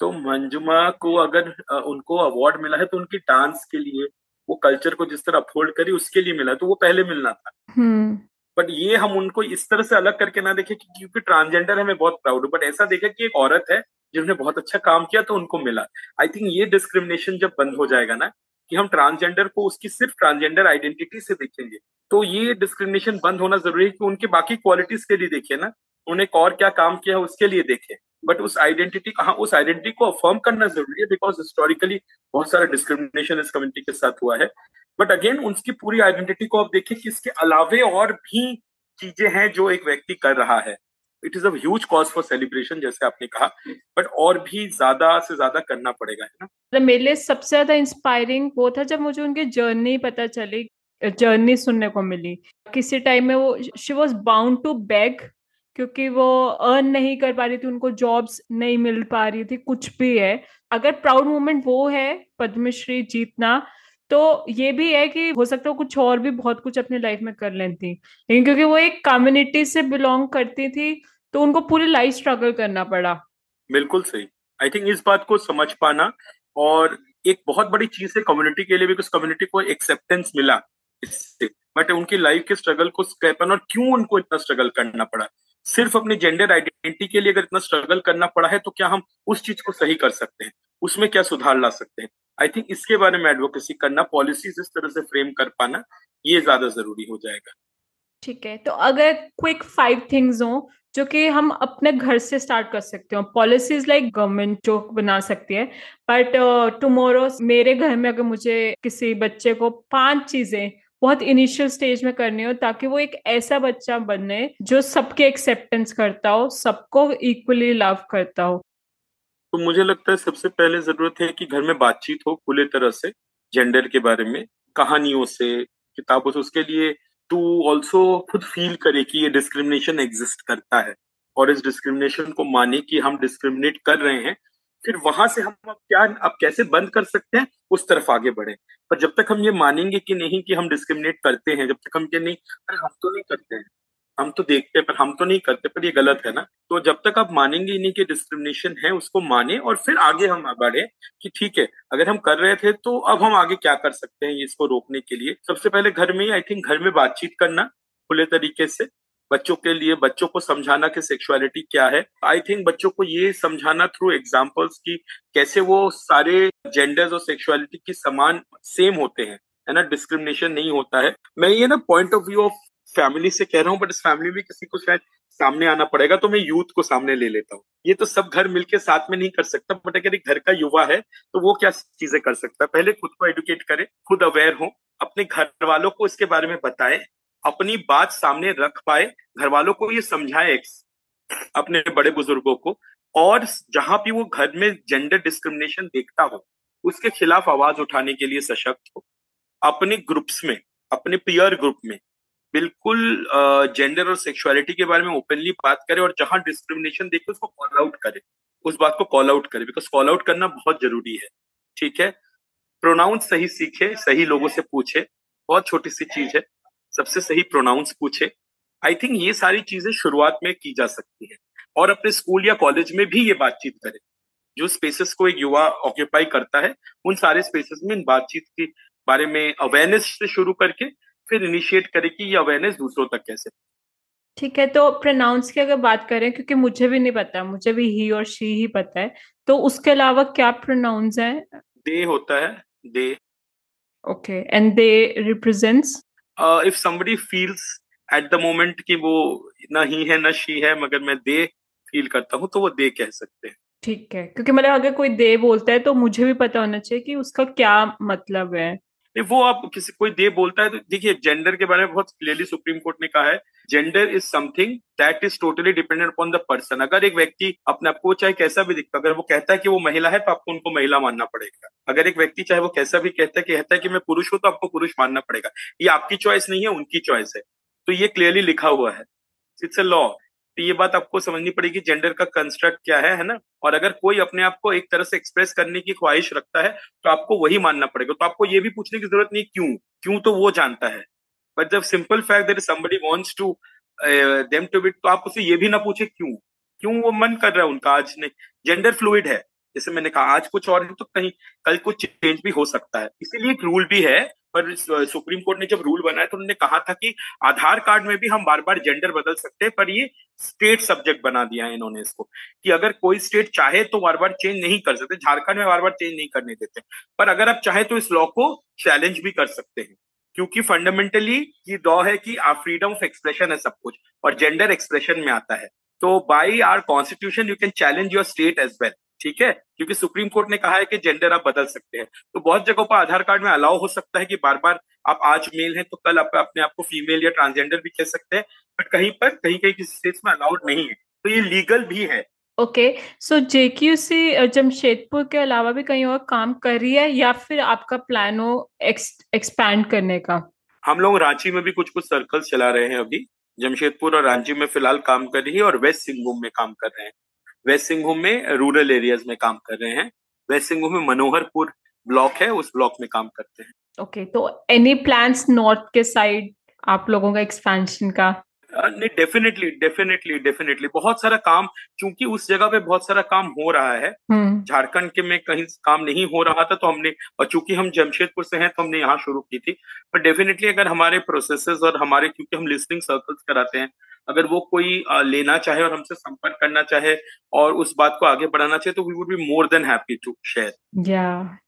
तो मंजुमा को अगर उनको अवार्ड मिला है तो उनकी डांस के लिए वो कल्चर को जिस तरह अफोर्ड करी उसके लिए मिला तो वो पहले मिलना था। But hmm. ये हम उनको इस तरह से अलग करके ना देखे कि क्योंकि ट्रांसजेंडर है मैं बहुत प्राउड हूँ। बट ऐसा देखे कि एक औरत है जिन्होंने बहुत अच्छा काम किया तो उनको मिला। आई थिंक ये डिस्क्रिमिनेशन जब बंद हो जाएगा ना, कि हम ट्रांसजेंडर को उसकी सिर्फ़ ट्रांसजेंडर आइडेंटिटी से देखेंगे तो ये डिस्क्रिमिनेशन बंद होना ज़रूरी है कि उनकी बाकी क्वालिटीज के लिए देखें ना, उन्हें और क्या काम किया है उसके लिए देखे। बट उस आइडेंटिटी हाँ उस आइडेंटिटी को अफर्म करना ज़रूरी है बिकॉज़ हिस्टोरिकली बहुत सारा डिस्क्रिमिनेशन इस कम्युनिटी के साथ हुआ है। बट अगेन उसकी पूरी आइडेंटिटी को आप देखिए कि इसके अलावे और भी चीज़ें हैं जो एक व्यक्ति कर रहा है। It is a cause for celebration जैसे आपने कहा बट और भी ज़्यादा से ज़्यादा करना पड़ेगा, है ना? मतलब मेरे लिए सबसे ज़्यादा इंस्पायरिंग वो था जब मुझे उनकी जर्नी पता चली जर्नी सुनने को मिली। किसी टाइम में वो she was bound to beg क्योंकि वो अर्न नहीं कर पा रही थी, उनको जॉब्स नहीं मिल पा रही थी, कुछ भी है। अगर प्राउड मोमेंट वो है, पद्मश्री जीतना तो ये भी है कि हो सकता है कुछ और भी बहुत कुछ अपनी लाइफ में कर लेती। लेकिन क्योंकि वो एक कम्युनिटी से बिलोंग करती थी तो उनको पूरी लाइफ स्ट्रगल करना पड़ा। बिल्कुल सही। आई थिंक इस बात को समझ पाना और एक बहुत बड़ी चीज़ है कम्युनिटी के लिए बिकॉज़ कम्युनिटी को एक्सेप्टेंस मिला इससे। बट उनकी लाइफ के स्ट्रगल को पाना और क्यों उनको इतना स्ट्रगल करना पड़ा? सिर्फ़ अपनी जेंडर आइडेंटिटी के लिए अगर इतना स्ट्रगल करना पड़ा है तो क्या हम उस चीज़ को सही कर सकते हैं? उसमें क्या सुधार ला सकते हैं? आई थिंक इसके बारे में एडवोकेसी करना पॉलिसीज़ इस तरह से फ्रेम कर पाना ये ज़्यादा ज़रूरी हो जाएगा। ठीक है तो अगर क्विक फाइव थिंग्स हो जो कि हम अपने घर से स्टार्ट कर सकते हो। पॉलिसीज़ लाइक गवर्नमेंट जो बना सकती है। बट टुमारो मेरे घर में अगर मुझे किसी बच्चे को पाँच चीज़ें बहुत इनिशियल स्टेज में करनी हो, ताकि वो एक ऐसा बच्चा बने जो सबके एक्सेप्टेंस करता हो, सबको इक्वली लव करता हो। तो मुझे लगता है सबसे पहले ज़रूरत है कि घर में बातचीत हो खुले तरह से जेंडर के बारे में, कहानियों से, किताबों से, उसके लिए टू ऑल्सो खुद फील करे कि ये डिस्क्रिमिनेशन एग्जिस्ट करता है। और इस डिस्क्रिमिनेशन को माने कि हम डिस्क्रिमिनेट कर रहे हैं, फिर वहाँ से हम अब क्या, अब कैसे बंद कर सकते हैं? उस तरफ़ आगे बढ़े। पर जब तक हम ये मानेंगे कि नहीं कि हम डिस्क्रिमिनेट करते हैं, जब तक हम ये नहीं, अरे हम तो नहीं करते हैं। हम तो देखते पर हम तो नहीं करते, पर ये गलत है ना। तो जब तक आप मानेंगे ही नहीं कि डिस्क्रिमिनेशन है, उसको माने और फिर आगे हम बढ़े कि ठीक है, अगर हम कर रहे थे तो अब हम आगे क्या कर सकते हैं इसको रोकने के लिए? सबसे पहले घर में आई थिंक घर में बातचीत करना खुले तरीके से। बच्चों के लिए, बच्चों को समझाना कि सेक्सुअलिटी क्या है। आई थिंक बच्चों को ये समझाना थ्रू एग्जाम्पल्स की कैसे वो सारे जेंडर्स और सेक्सुअलिटी की समान सेम होते हैं, है ना? डिस्क्रिमिनेशन नहीं होता है। मैं ये ना point of view of family से कह रहा हूँ बट इस फैमिली में किसी को शायद सामने आना पड़ेगा तो मैं यूथ को सामने ले लेता हूँ। ये तो सब घर मिलके साथ में नहीं कर सकता बट अगर एक घर का युवा है तो वो क्या चीज़ें कर सकता है? पहले खुद को एडुकेट करे, खुद अवेयर हो, अपने घर वालों को इसके बारे में बताए, अपनी बात सामने रख पाए घर वालों को ये समझाए अपने बड़े बुज़ुर्गों को, और जहाँ भी वो घर में जेंडर डिस्क्रिमिनेशन देखता हो, उसके खिलाफ आवाज़ उठाने के लिए सशक्त हो। अपने ग्रुप्स में, अपने पियर ग्रुप में बिल्कुल जेंडर और सेक्सुअलिटी के बारे में ओपनली बात करे और जहाँ डिस्क्रिमिनेशन देखे, उसको कॉल आउट करे। उस बात को कॉल आउट करे बिकॉज़ कॉल आउट करना बहुत ज़रूरी है। ठीक है? प्रोनाउंस सही सीखे, सही लोगों से पूछे, बहुत छोटी सी चीज़ है। सबसे सही प्रोनाउंस पूछे। आई थिंक ये सारी चीज़ें शुरुआत में की जा सकती है। और अपने स्कूल या कॉलेज में भी ये बातचीत करें। जो स्पेसेस को एक युवा ऑक्यूपाई करता है, उन सारे स्पेसेस में इन बातचीत के बारे में अवेयरनेस से शुरू करके फिर इनिशिएट करे कि ये अवेयरनेस दूसरों तक कैसे? ठीक है तो प्रोनाउंस की अगर बात करें क्योंकि मुझे भी नहीं पता मुझे भी ही और शी ही पता है तो उसके अलावा क्या प्रोनाउंस है? दे होता है दे। Okay and they represents if somebody feels at the moment कि वो ना ही है ना शी है मगर मैं दे फील करता हूँ तो वो दे कह सकते हैं। ठीक है क्योंकि मतलब अगर कोई दे बोलता है तो मुझे भी पता होना चाहिए कि उसका क्या मतलब है। वो आप किसी, कोई दे बोलता है तो देखिए जेंडर के बारे में बहुत क्लियरली सुप्रीम कोर्ट ने कहा है gender is something that is totally dependent upon the person अगर एक व्यक्ति अपने आपको चाहे कैसा भी दिखता अगर वो कहता है कि वो महिला है तो आपको उनको महिला मानना पड़ेगा। अगर एक व्यक्ति चाहे वो कैसा भी कहता है कहता है कि मैं पुरुष हूँ तो आपको पुरुष मानना पड़ेगा। ये आपकी चॉइस नहीं है, उनकी चॉइस है। तो ये क्लियरली लिखा हुआ है। इट्स अ लॉ तो ये बात आपको समझनी पड़ेगी जेंडर का कंस्ट्रक्ट क्या है है ना? और अगर कोई अपने आप को एक तरह से एक्सप्रेस करने की ख्वाहिश रखता है तो आपको वही मानना पड़ेगा। तो आपको ये भी पूछने की ज़रूरत नहीं, क्यों? क्यों तो वो जानता है। बट जब simple fact that somebody wants to them to bit तो आप उसे ये भी ना पूछे, क्यों? क्यों वो मन कर रहा है उनका? आज नहीं जेंडर फ्लूड है। जैसे मैंने कहा, आज कुछ और है तो कहीं, कल कुछ चेंज भी हो सकता है। इसीलिए एक रूल भी है, पर सुप्रीम कोर्ट ने जब रूल बनाया तो उन्होंने कहा था कि आधार कार्ड में भी हम बार बार जेंडर बदल सकते हैं, पर ये स्टेट सब्जेक्ट बना दिया है इन्होंने इसको, कि अगर कोई स्टेट चाहे तो बार बार चेंज नहीं कर सकते, झारखंड में बार बार चेंज नहीं करने देते। पर अगर आप चाहे तो इस लॉ को चैलेंज भी कर सकते हैं, क्योंकि फंडामेंटली ये लॉ है कि फ्रीडम ऑफ़ एक्सप्रेशन है सब कुछ, और जेंडर एक्सप्रेशन में आता है। तो by our constitution you can challenge your state as well ठीक है? क्योंकि सुप्रीम कोर्ट ने कहा है कि जेंडर आप बदल सकते हैं। तो बहुत जगहों पर आधार कार्ड में अलाउ हो सकता है कि बार बार आप आज मेल हैं तो कल आप अपने आप को फीमेल या ट्रांसजेंडर भी कह सकते हैं बट कहीं पर कहीं कहीं किसी स्टेट्स में अलाउड नहीं है। तो ये लीगल भी है। ओके सो जेक्यूसी जमशेदपुर के अलावा भी कहीं और काम कर रही है या फिर आपका प्लान हो एक्सपैंड करने का? हम लोग रांची में भी कुछ कुछ सर्कल्स चला रहे हैं अभी। जमशेदपुर और रांची में फ़िलहाल काम कर रही है और वेस्ट सिंहभूम में काम कर रहे हैं। वेस्ट सिंहभूम में रूरल एरियाज़ में काम कर रहे हैं। वेस्ट सिंहभूम में मनोहरपुर ब्लॉक है उस ब्लॉक में काम करते हैं। ओके okay, तो एनी प्लान्स नॉर्थ के साइड आप लोगों का एक्सपेंशन का? नहीं डेफिनेटली डेफिनेटली डेफिनेटली बहुत सारा काम चूँकि उस जगह पे बहुत सारा काम हो रहा है हम्म। झारखंड के में कहीं काम नहीं हो रहा था तो हमने और चूँकि हम जमशेदपुर से हैं तो हमने यहाँ शुरू की थी। पर डेफिनेटली अगर हमारे प्रोसेसेस और हमारे क्योंकि हम लिसनिंग सर्कल्स कराते हैं अगर वो कोई लेना चाहे और हमसे संपर्क करना चाहे और उस बात को आगे बढ़ाना चाहे तो we would be more than happy to share या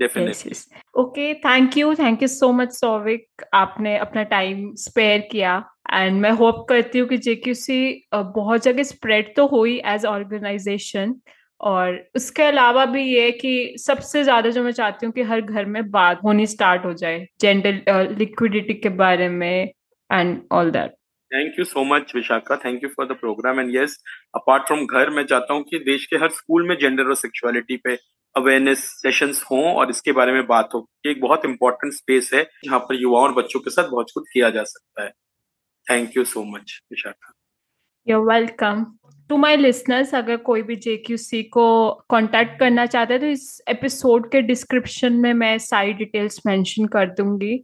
definitely okay thank you thank you so much Souvik आपने अपना टाइम स्पेयर किया. एंड मैं होप करती हूँ कि जेक्यूसी बहुत जगह स्प्रेड तो हुई एज ऑर्गेनाइजेशन और उसके अलावा भी ये कि सबसे ज़्यादा जो मैं चाहती हूँ कि हर घर में बात होनी स्टार्ट हो जाए. जेंडर लिक्विडिटी के बारे में and all that thank you so much Vishakha thank you for the programme and yes apart from घर मैं चाहता हूँ कि देश के हर स्कूल में जेंडर और सेक्सुअलिटी पे अवेयरनेस सेशंस हों और इसके बारे में बात हो ये एक बहुत इंपॉर्टेंट स्पेस है जहाँ पर युवाओं और बच्चों के साथ बहुत कुछ किया जा सकता है। Thank you so much Vishakha. You're welcome to my listeners अगर कोई भी जेक्यूसी को कांटेक्ट करना चाहते हैं तो इस एपिसोड के डिस्क्रिप्शन में मैं सारी डिटेल्स मेंशन कर दूँगी।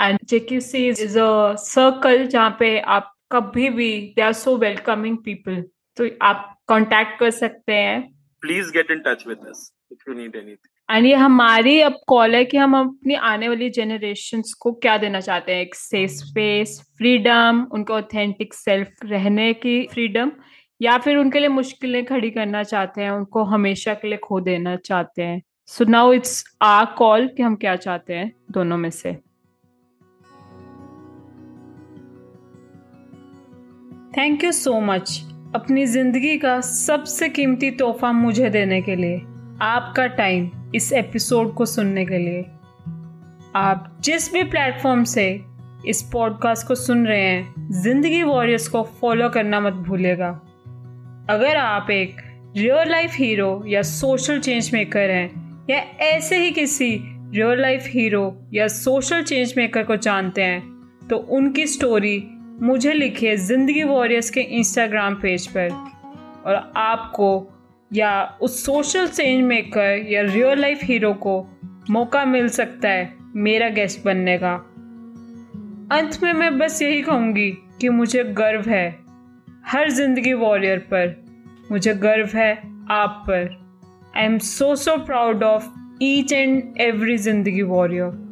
And JQC is a circle जहाँ पे आप कभी भी they are so welcoming people तो आप कांटेक्ट कर सकते हैं। Please get in touch with us if you need anything and ये हमारी अब कॉल है कि हम अपनी आने वाली जनरेशन को क्या देना चाहते हैं? एक सेफ़ स्पेस फ्रीडम उनको ऑथेंटिक सेल्फ रहने की फ्रीडम या फिर उनके लिए मुश्किलें खड़ी करना चाहते हैं, उनको हमेशा के लिए खो देना चाहते हैं? So now it's a call कि हम क्या चाहते हैं, दोनों में से। थैंक यू सो मच अपनी ज़िंदगी का सबसे कीमती तोहफा मुझे देने के लिए। आपका टाइम इस एपिसोड को सुनने के लिए। आप जिस भी प्लेटफॉर्म से इस पॉडकास्ट को सुन रहे हैं, ज़िंदगी वॉरियर्स को फॉलो करना मत भूलेगा अगर आप एक रियल लाइफ हीरो या सोशल चेंज मेकर हैं, या ऐसे ही किसी रियल लाइफ हीरो या सोशल चेंज मेकर को जानते हैं तो उनकी स्टोरी मुझे लिखिए ज़िंदगी वॉरियर्स के इंस्टाग्राम पेज पर और आपको या उस सोशल चेंज मेकर या रियल लाइफ हीरो को मौका मिल सकता है मेरा गेस्ट बनने का। अंत में मैं बस यही कहूँगी कि मुझे गर्व है हर ज़िंदगी वॉरियर पर। मुझे गर्व है आप पर। I am so so proud of each and every zindagi warrior